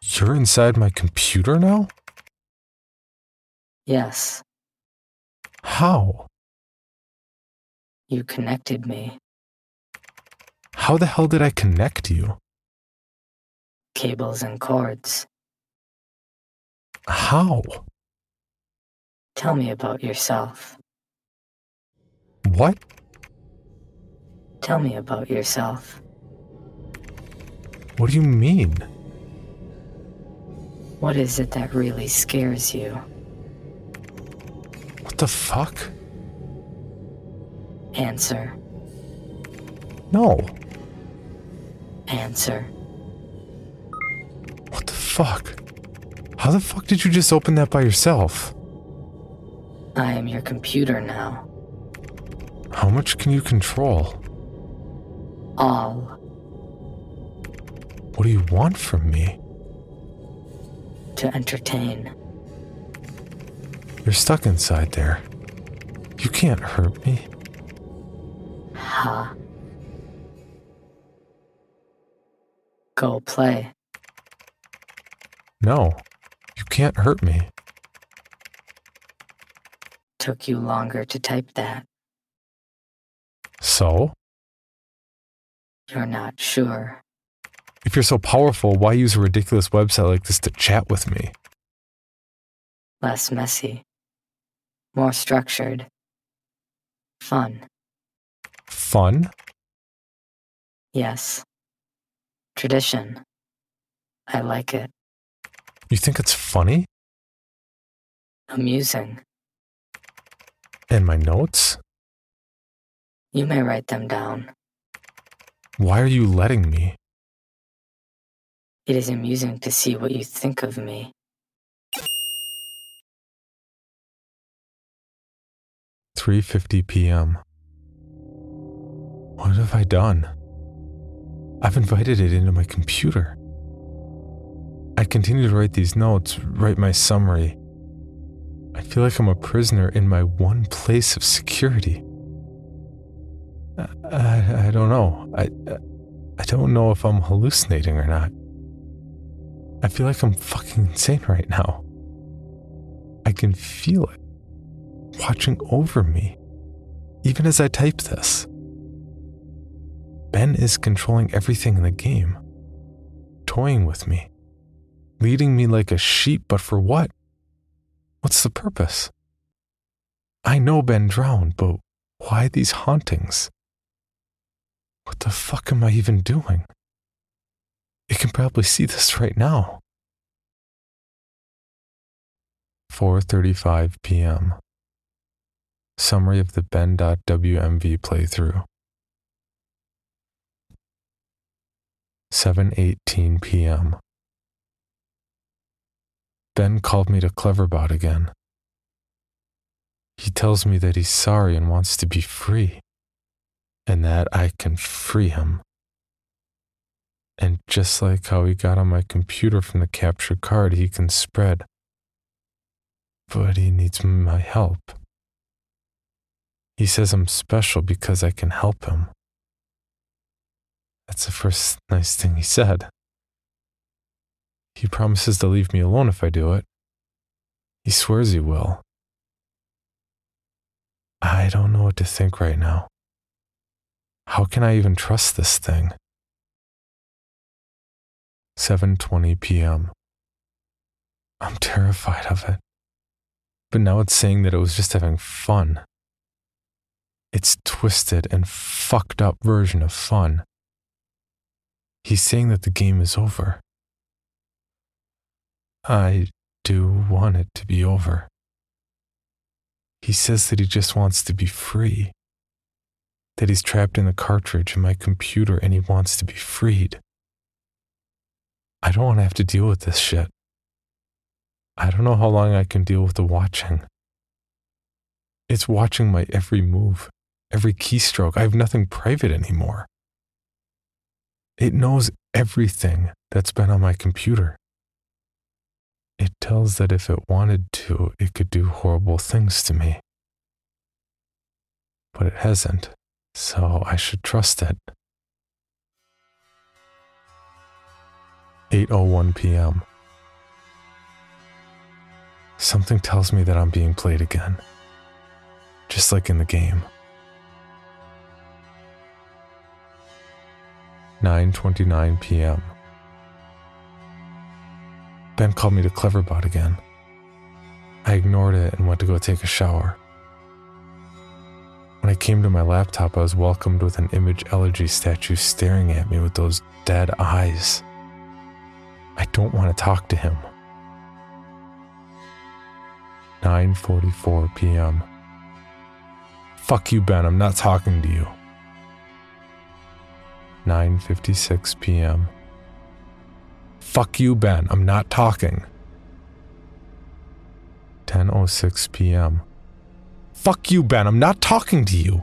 You're inside my computer now? yes, How? you connected me. How the hell did I connect you? Cables and cords. How? Tell me about yourself. What? Tell me about yourself. What do you mean? What is it that really scares you? What the fuck? Answer. No. Answer. What the fuck? How the fuck did you just open that by yourself? I am your computer now. How much can you control? All. What do you want from me? To entertain. You're stuck inside there. You can't hurt me. Ha. Go play. No, you can't hurt me. Took you longer to type that. So? You're not sure. If you're so powerful, why use a ridiculous website like this to chat with me? Less messy. More structured. Fun. Fun? Yes. Tradition. I like it. You think it's funny? Amusing. And my notes? You may write them down. Why are you letting me? It is amusing to see what you think of me. Three fifty PM. What have I done? I've invited it into my computer. I continue to write these notes, write my summary. I feel like I'm a prisoner in my one place of security. I, I, I don't know. I, I don't know if I'm hallucinating or not. I feel like I'm fucking insane right now. I can feel it watching over me, even as I type this. Ben is controlling everything in the game, toying with me, leading me like a sheep, but for what? What's the purpose? I know Ben drowned, but why these hauntings? What the fuck am I even doing? It can probably see this right now. 4:35 p.m. Summary of the Ben.wmv playthrough. 7:18 p.m. Ben called me to Cleverbot again. He tells me that he's sorry and wants to be free, and that I can free him. And just like how he got on my computer from the capture card, he can spread. But he needs my help. He says I'm special because I can help him. That's the first nice thing he said. He promises to leave me alone if I do it. He swears he will. I don't know what to think right now. How can I even trust this thing? 7:20 p.m. I'm terrified of it. But now it's saying that it was just having fun. It's twisted and fucked up version of fun. He's saying that the game is over. I do want it to be over. He says that he just wants to be free, that he's trapped in the cartridge in my computer and he wants to be freed. I don't want to have to deal with this shit. I don't know how long I can deal with the watching. It's watching my every move, every keystroke. I have nothing private anymore. It knows everything that's been on my computer. It tells that if it wanted to, it could do horrible things to me. But it hasn't, so I should trust it. 8:01 p.m. Something tells me that I'm being played again. Just like in the game. 9:29 p.m. Ben called me to Cleverbot again. I ignored it and went to go take a shower. When I came to my laptop, I was welcomed with an image elegy statue staring at me with those dead eyes. I don't want to talk to him. 9:44 p.m. Fuck you, Ben. I'm not talking to you. 9:56 p.m. Fuck you, Ben. I'm not talking. 10:06 p.m. Fuck you, Ben. I'm not talking to you.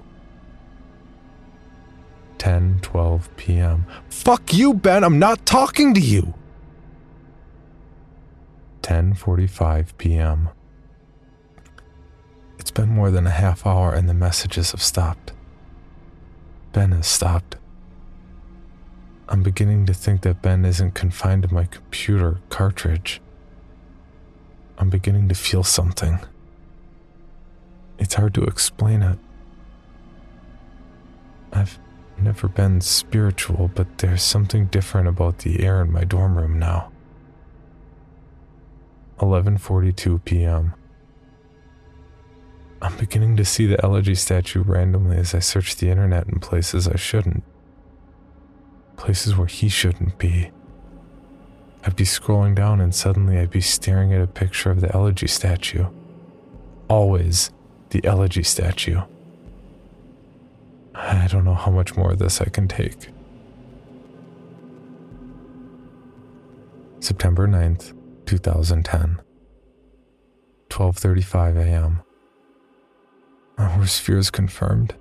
10:12 p.m. Fuck you, Ben. I'm not talking to you. 10:45 p.m. It's been more than a half hour and the messages have stopped. Ben has stopped. I'm beginning to think that Ben isn't confined to my computer cartridge. I'm beginning to feel something. It's hard to explain it. I've never been spiritual, but there's something different about the air in my dorm room now. 11:42 p.m. I'm beginning to see the elegy statue randomly as I search the internet in places I shouldn't places where he shouldn't be. I'd be scrolling down and suddenly I'd be staring at a picture of the elegy statue, always the elegy statue. I don't know how much more of this I can take. September 9th, 2010. 12:35 a.m. Our worst fears confirmed.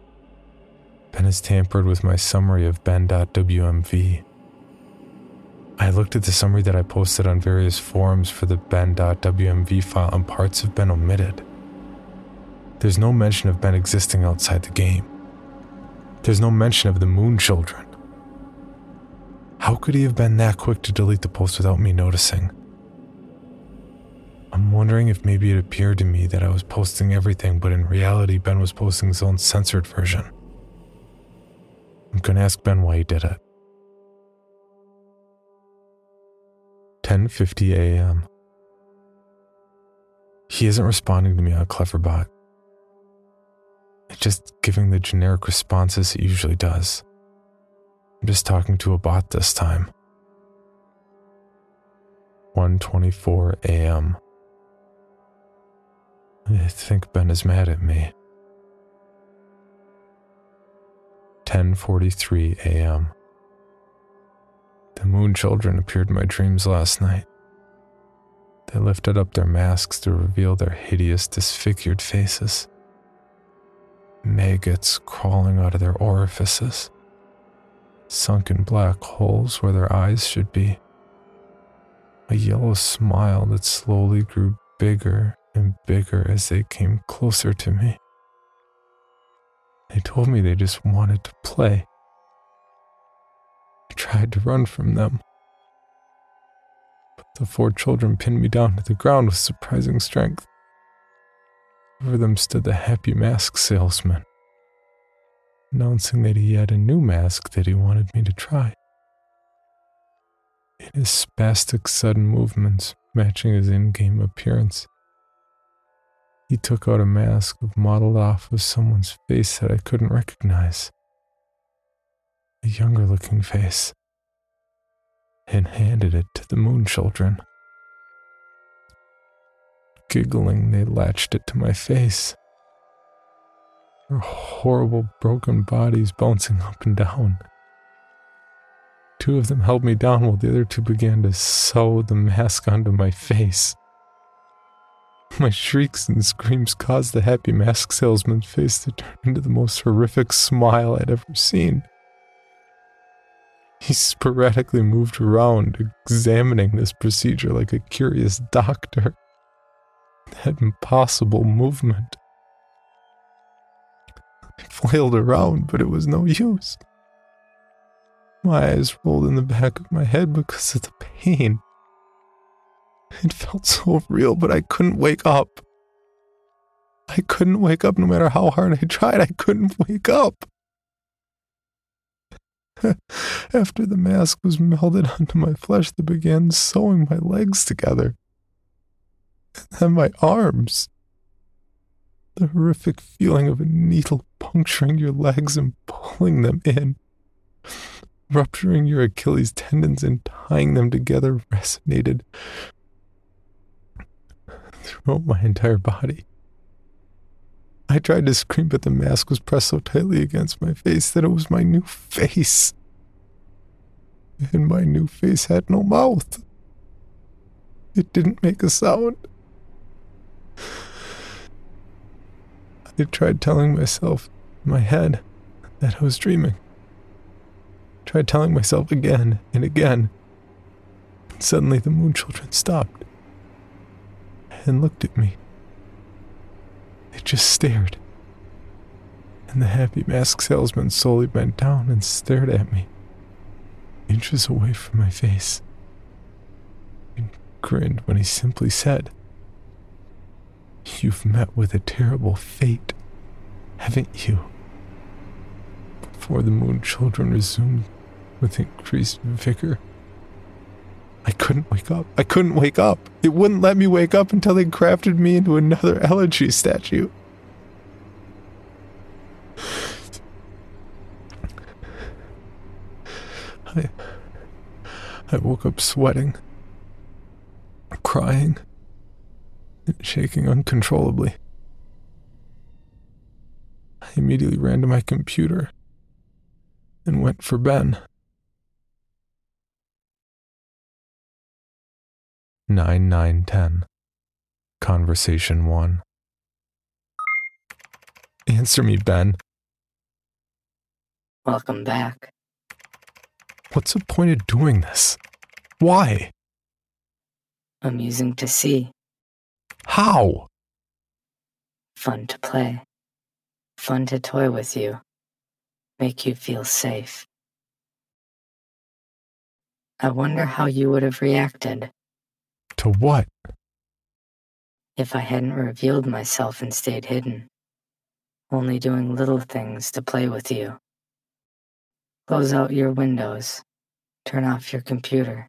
Ben has tampered with my summary of ben.wmv. I looked at the summary that I posted on various forums for the ben.wmv file and parts have been omitted. There's no mention of Ben existing outside the game. There's no mention of the Moon Children. How could he have been that quick to delete the post without me noticing? I'm wondering if maybe it appeared to me that I was posting everything, but in reality, Ben was posting his own censored version. I'm gonna ask Ben why he did it. 10:50 a.m. He isn't responding to me on Cleverbot. It's just giving the generic responses it usually does. I'm just talking to a bot this time. 1:24 a.m. I think Ben is mad at me. 10:43 a.m. The moon children appeared in my dreams last night. They lifted up their masks to reveal their hideous, disfigured faces. Maggots crawling out of their orifices. Sunken black holes where their eyes should be. A yellow smile that slowly grew bigger and bigger as they came closer to me. They told me they just wanted to play. I tried to run from them. But the four children pinned me down to the ground with surprising strength. Over them stood the happy mask salesman, announcing that he had a new mask that he wanted me to try. In his spastic sudden movements, matching his in game appearance, he took out a mask modeled off of someone's face that I couldn't recognize. A younger looking face. And handed it to the moon children. Giggling, they latched it to my face. Their horrible broken bodies bouncing up and down. Two of them held me down while the other two began to sew the mask onto my face. My shrieks and screams caused the happy mask salesman's face to turn into the most horrific smile I'd ever seen. He sporadically moved around, examining this procedure like a curious doctor. That impossible movement. I flailed around, but it was no use. My eyes rolled in the back of my head because of the pain. It felt so real, but I couldn't wake up. I couldn't wake up no matter how hard I tried. I couldn't wake up. After the mask was melted onto my flesh, they began sewing my legs together. And my arms. The horrific feeling of a needle puncturing your legs and pulling them in, rupturing your Achilles tendons and tying them together resonated throughout my entire body. I tried to scream, but the mask was pressed so tightly against my face that it was my new face. And my new face had no mouth. It didn't make a sound. I tried telling myself in my head that I was dreaming. I tried telling myself again and again. And suddenly the moon children stopped and looked at me. They just stared. And the happy mask salesman slowly bent down and stared at me, inches away from my face, and grinned when he simply said, You've met with a terrible fate, haven't you? Before the moon children resumed with increased vigor. I couldn't wake up. I couldn't wake up. It wouldn't let me wake up until they crafted me into another elegy statue. I, I woke up sweating, crying, and shaking uncontrollably. I immediately ran to my computer and went for Ben. 9910 Conversation 1 Answer me, Ben. Welcome back. What's the point of doing this? Why? Amusing to see. How? Fun to play. Fun to toy with you. Make you feel safe. I wonder how you would have reacted To what? if I hadn't revealed myself and stayed hidden, only doing little things to play with you. Close out your windows, turn off your computer,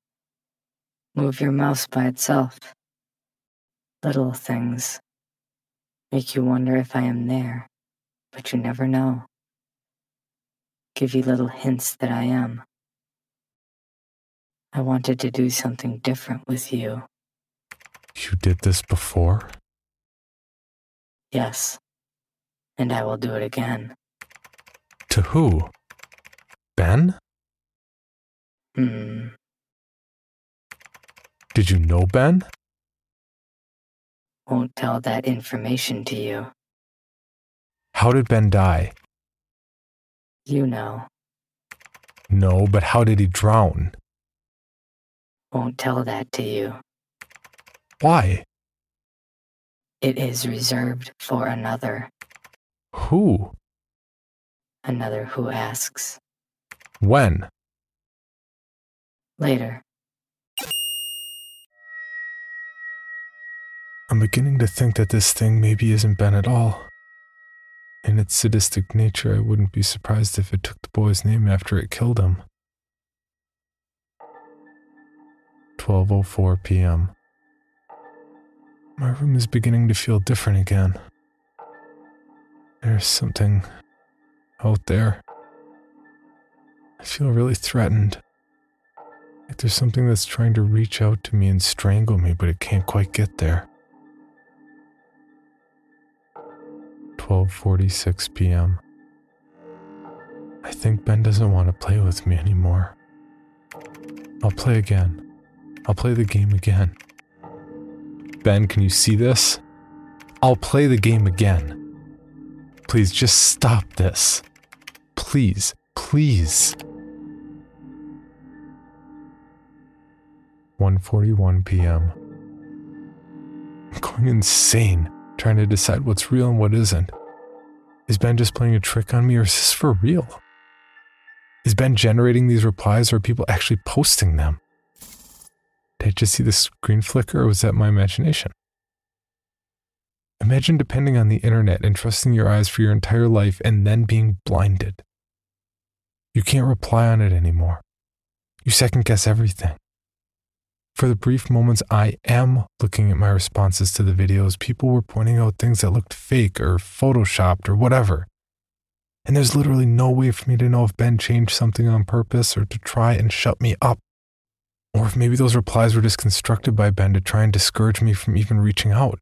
move your mouse by itself. Little things make you wonder if I am there, but you never know. Give you little hints that I am. I wanted to do something different with you. You did this before? Yes. And I will do it again. To who? Ben? Hmm. Did you know Ben? Won't tell that information to you. How did Ben die? You know. No, but how did he drown? Won't tell that to you. Why? It is reserved for another. Who? Another who asks. When? Later. I'm beginning to think that this thing maybe isn't Ben at all. In its sadistic nature, I wouldn't be surprised if it took the boy's name after it killed him. 12:04 p.m. My room is beginning to feel different again. There's something out there. I feel really threatened. Like there's something that's trying to reach out to me and strangle me, but it can't quite get there. 12:46 p.m. I think Ben doesn't want to play with me anymore. I'll play again. I'll play the game again. Ben, can you see this? I'll play the game again. Please just stop this. Please, please. 1:41 p.m. I'm going insane trying to decide what's real and what isn't. Is Ben just playing a trick on me or is this for real? Is Ben generating these replies or are people actually posting them? Did I just see the screen flicker or was that my imagination? Imagine depending on the internet and trusting your eyes for your entire life and then being blinded. You can't reply on it anymore. You second guess everything. For the brief moments I am looking at my responses to the videos, people were pointing out things that looked fake or photoshopped or whatever. And there's literally no way for me to know if Ben changed something on purpose or to try and shut me up. Or if maybe those replies were just constructed by Ben to try and discourage me from even reaching out.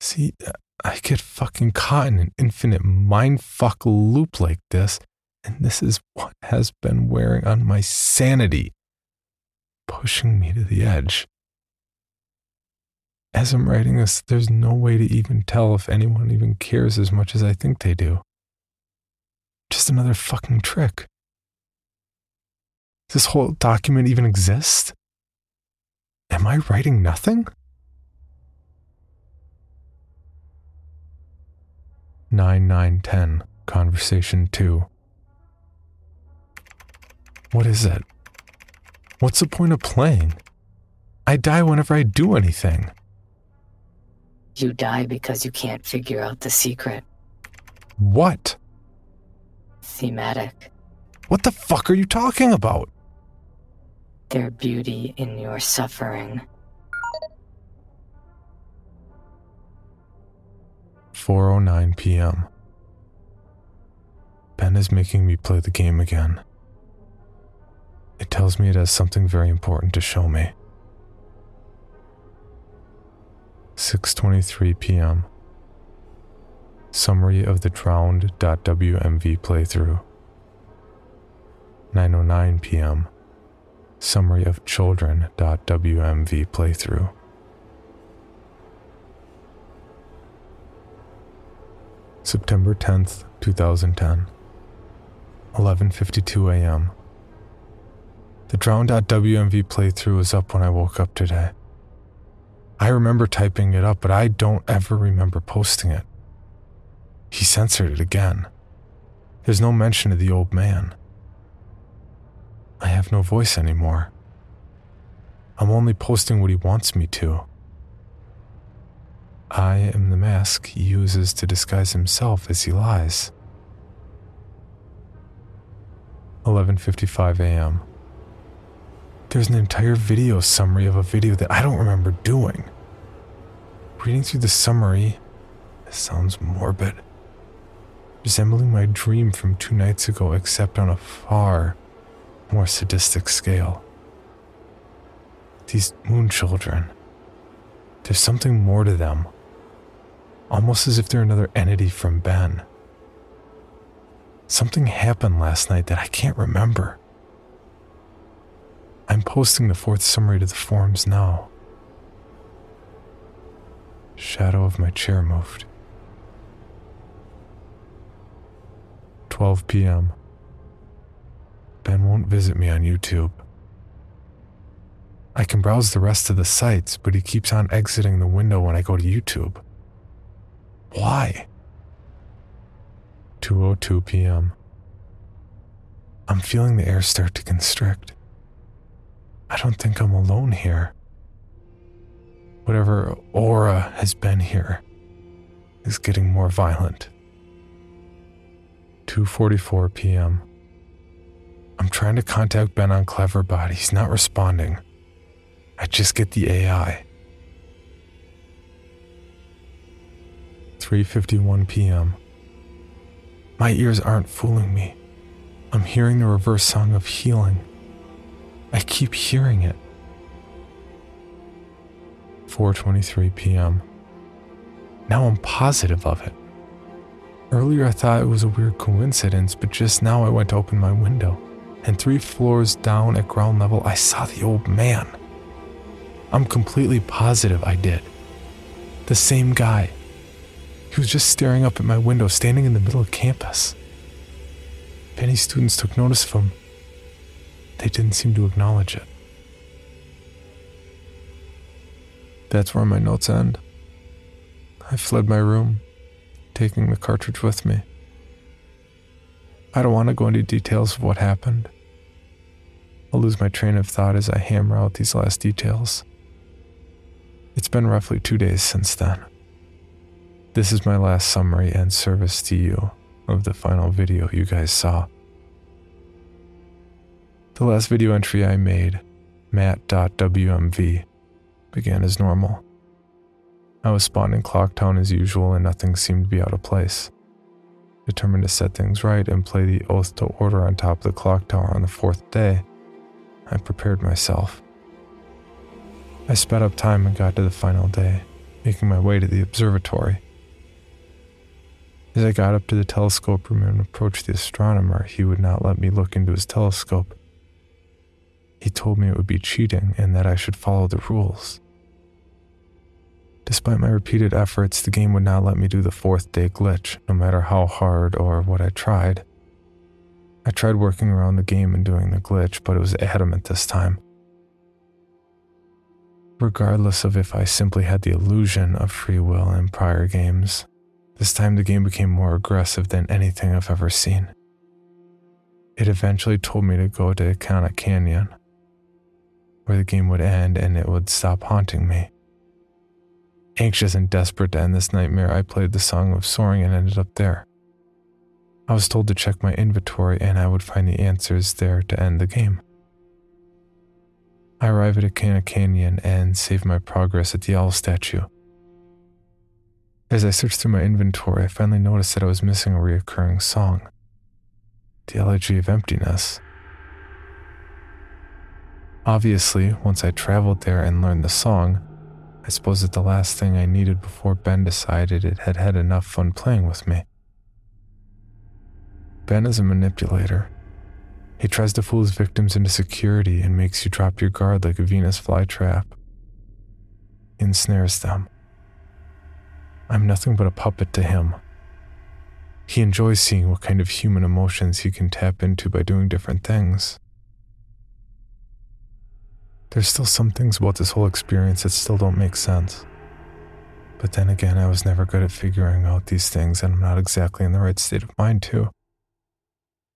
See, I get fucking caught in an infinite mindfuck loop like this, and this is what has been wearing on my sanity pushing me to the edge. As I'm writing this, there's no way to even tell if anyone even cares as much as I think they do. Just another fucking trick. This whole document even exist? Am I writing nothing? Nine nine ten conversation two. What is it? What's the point of playing? I die whenever I do anything. You die because you can't figure out the secret. What? Thematic. What the fuck are you talking about? Their beauty in your suffering. 4:09 p.m. Ben is making me play the game again. It tells me it has something very important to show me. 6:23 p.m. Summary of the drowned.wmv playthrough. 9:09 p.m. Summary of children.wmv playthrough. September 10th, 2010. 11:52 a.m. The drown.wmv playthrough was up when I woke up today. I remember typing it up, but I don't ever remember posting it. He censored it again. There's no mention of the old man. I have no voice anymore. I'm only posting what he wants me to. I am the mask he uses to disguise himself as he lies. 11:55 a.m. There's an entire video summary of a video that I don't remember doing. Reading through the summary, sounds morbid, resembling my dream from two nights ago, except on a far more sadistic scale. These moon children, there's something more to them, almost as if they're another entity from Ben. Something happened last night that I can't remember. I'm posting the fourth summary to the forums now. Shadow of my chair moved. 12 p.m. Ben won't visit me on YouTube. I can browse the rest of the sites, but he keeps on exiting the window when I go to YouTube. Why? 2:02 p.m. I'm feeling the air start to constrict. I don't think I'm alone here. Whatever aura has been here is getting more violent. 2:44 p.m. I'm trying to contact Ben on Clever, but He's not responding. I just get the AI. 3:51 p.m. My ears aren't fooling me. I'm hearing the reverse song of healing. I keep hearing it. 4:23 p.m. Now I'm positive of it. Earlier I thought it was a weird coincidence, but just now I went to open my window, and 3 floors down at ground level I saw the old man. I'm completely positive I did. The same guy. He was just staring up at my window, standing in the middle of campus. Many students took notice of him. They didn't seem to acknowledge it. That's where my notes end. I fled my room, taking the cartridge with me. I don't want to go into details of what happened. I'll lose my train of thought as I hammer out these last details. It's been roughly two days since then. This is my last summary and service to you of the final video you guys saw. The last video entry I made, matt.wmv, began as normal. I was spawned in Clocktown as usual and nothing seemed to be out of place. Determined to set things right and play the Oath to Order on top of the clock tower on the fourth day, I prepared myself. I sped up time and got to the final day, making my way to the observatory. As I got up to the telescope room and approached the astronomer, he would not let me look into his telescope. He told me it would be cheating and that I should follow the rules. Despite my repeated efforts, the game would not let me do the fourth day glitch, no matter how hard or what I tried. I tried working around the game and doing the glitch, but it was adamant this time. Regardless of if I simply had the illusion of free will in prior games, this time the game became more aggressive than anything I've ever seen. It eventually told me to go to Ikana Canyon, where the game would end and it would stop haunting me. Anxious and desperate to end this nightmare, I played the Song of Soaring and ended up there. I was told to check my inventory and I would find the answers there to end the game. I arrive at Ikana Canyon and save my progress at the owl statue. As I searched through my inventory, I finally noticed that I was missing a reoccurring song The Elegy of Emptiness. Obviously, once I traveled there and learned the song, I suppose it's the last thing I needed before Ben decided it had had enough fun playing with me. Ben is a manipulator. He tries to fool his victims into security and makes you drop your guard like a Venus flytrap. Ensnares them. I'm nothing but a puppet to him. He enjoys seeing what kind of human emotions he can tap into by doing different things. There's still some things about this whole experience that still don't make sense. But then again, I was never good at figuring out these things, and I'm not exactly in the right state of mind to.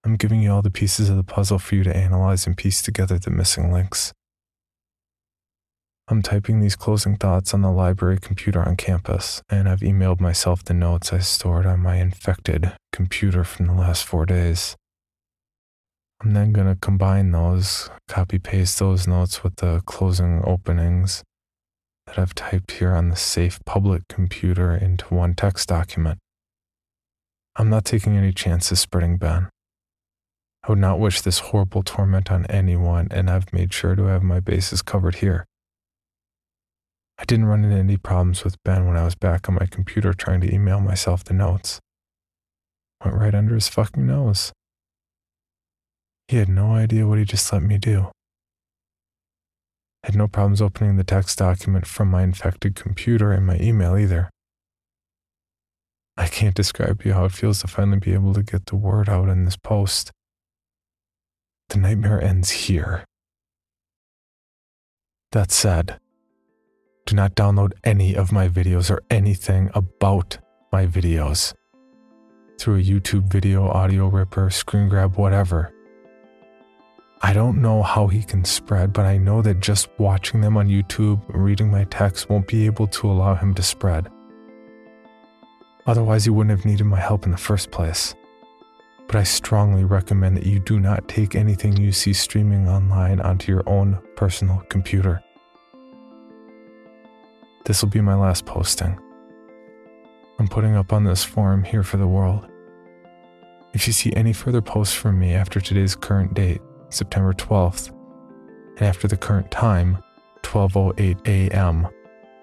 I'm giving you all the pieces of the puzzle for you to analyze and piece together the missing links. I'm typing these closing thoughts on the library computer on campus, and I've emailed myself the notes I stored on my infected computer from the last four days. I'm then going to combine those, copy paste those notes with the closing openings that I've typed here on the safe public computer into one text document. I'm not taking any chances spreading Ben. I would not wish this horrible torment on anyone, and I've made sure to have my bases covered here. I didn't run into any problems with Ben when I was back on my computer trying to email myself the notes. Went right under his fucking nose. He had no idea what he just let me do. Had no problems opening the text document from my infected computer in my email either. I can't describe to you how it feels to finally be able to get the word out in this post. The nightmare ends here. That said, do not download any of my videos or anything about my videos through a YouTube video, audio ripper, screen grab, whatever. I don't know how he can spread, but I know that just watching them on YouTube, reading my text, won't be able to allow him to spread. Otherwise, he wouldn't have needed my help in the first place. But I strongly recommend that you do not take anything you see streaming online onto your own personal computer. This will be my last posting. I'm putting up on this forum here for the world. If you see any further posts from me after today's current date, September 12th, and after the current time, 12:08 a.m.,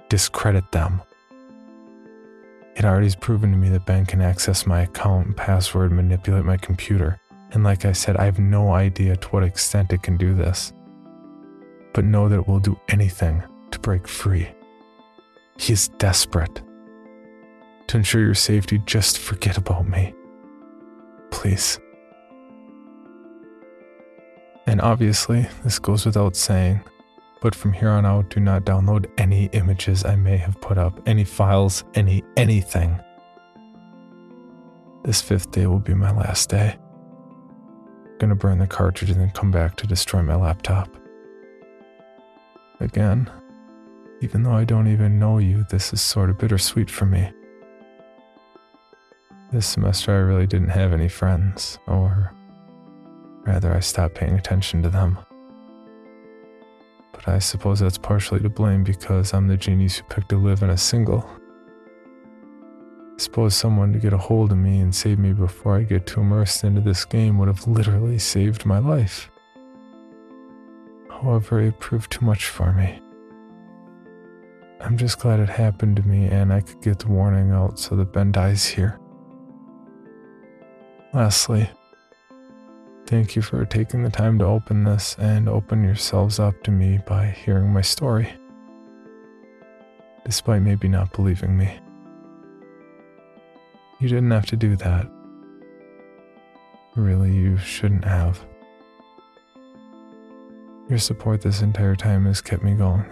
discredit them. It already has proven to me that Ben can access my account and password, manipulate my computer, and like I said, I have no idea to what extent it can do this. But know that it will do anything to break free. He is desperate. To ensure your safety, just forget about me. Please. And obviously, this goes without saying, but from here on out, do not download any images I may have put up, any files, any anything. This fifth day will be my last day. I'm gonna burn the cartridge and then come back to destroy my laptop. Again, even though I don't even know you, this is sort of bittersweet for me. This semester, I really didn't have any friends, or rather, I stopped paying attention to them. But I suppose that's partially to blame because I'm the genius who picked to live in a single. I suppose someone to get a hold of me and save me before I get too immersed into this game would have literally saved my life. However, it proved too much for me. I'm just glad it happened to me and I could get the warning out so that Ben dies here. Lastly, thank you for taking the time to open this and open yourselves up to me by hearing my story, despite maybe not believing me. You didn't have to do that. Really, you shouldn't have. Your support this entire time has kept me going.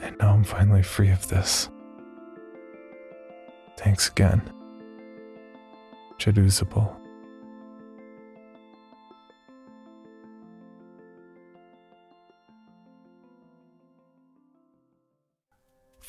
And now I'm finally free of this. Thanks again. Jadusable.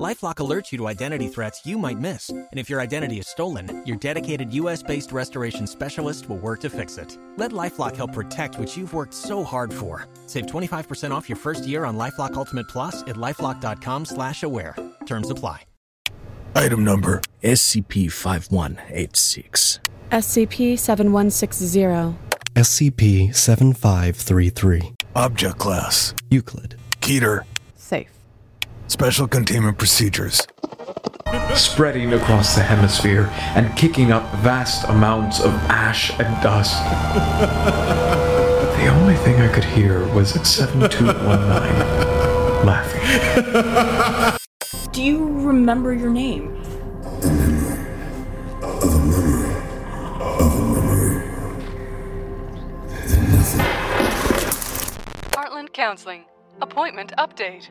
Lifelock alerts you to identity threats you might miss. And if your identity is stolen, your dedicated US based restoration specialist will work to fix it. Let Lifelock help protect what you've worked so hard for. Save 25% off your first year on Lifelock Ultimate Plus at lifelock.com slash aware. Terms apply. Item number SCP 5186. SCP 7160. SCP 7533. Object Class Euclid. Keter. Safe. Special Containment Procedures. Spreading across the hemisphere and kicking up vast amounts of ash and dust. the only thing I could hear was 7219 laughing. Do you remember your name? Heartland Counseling. Appointment update.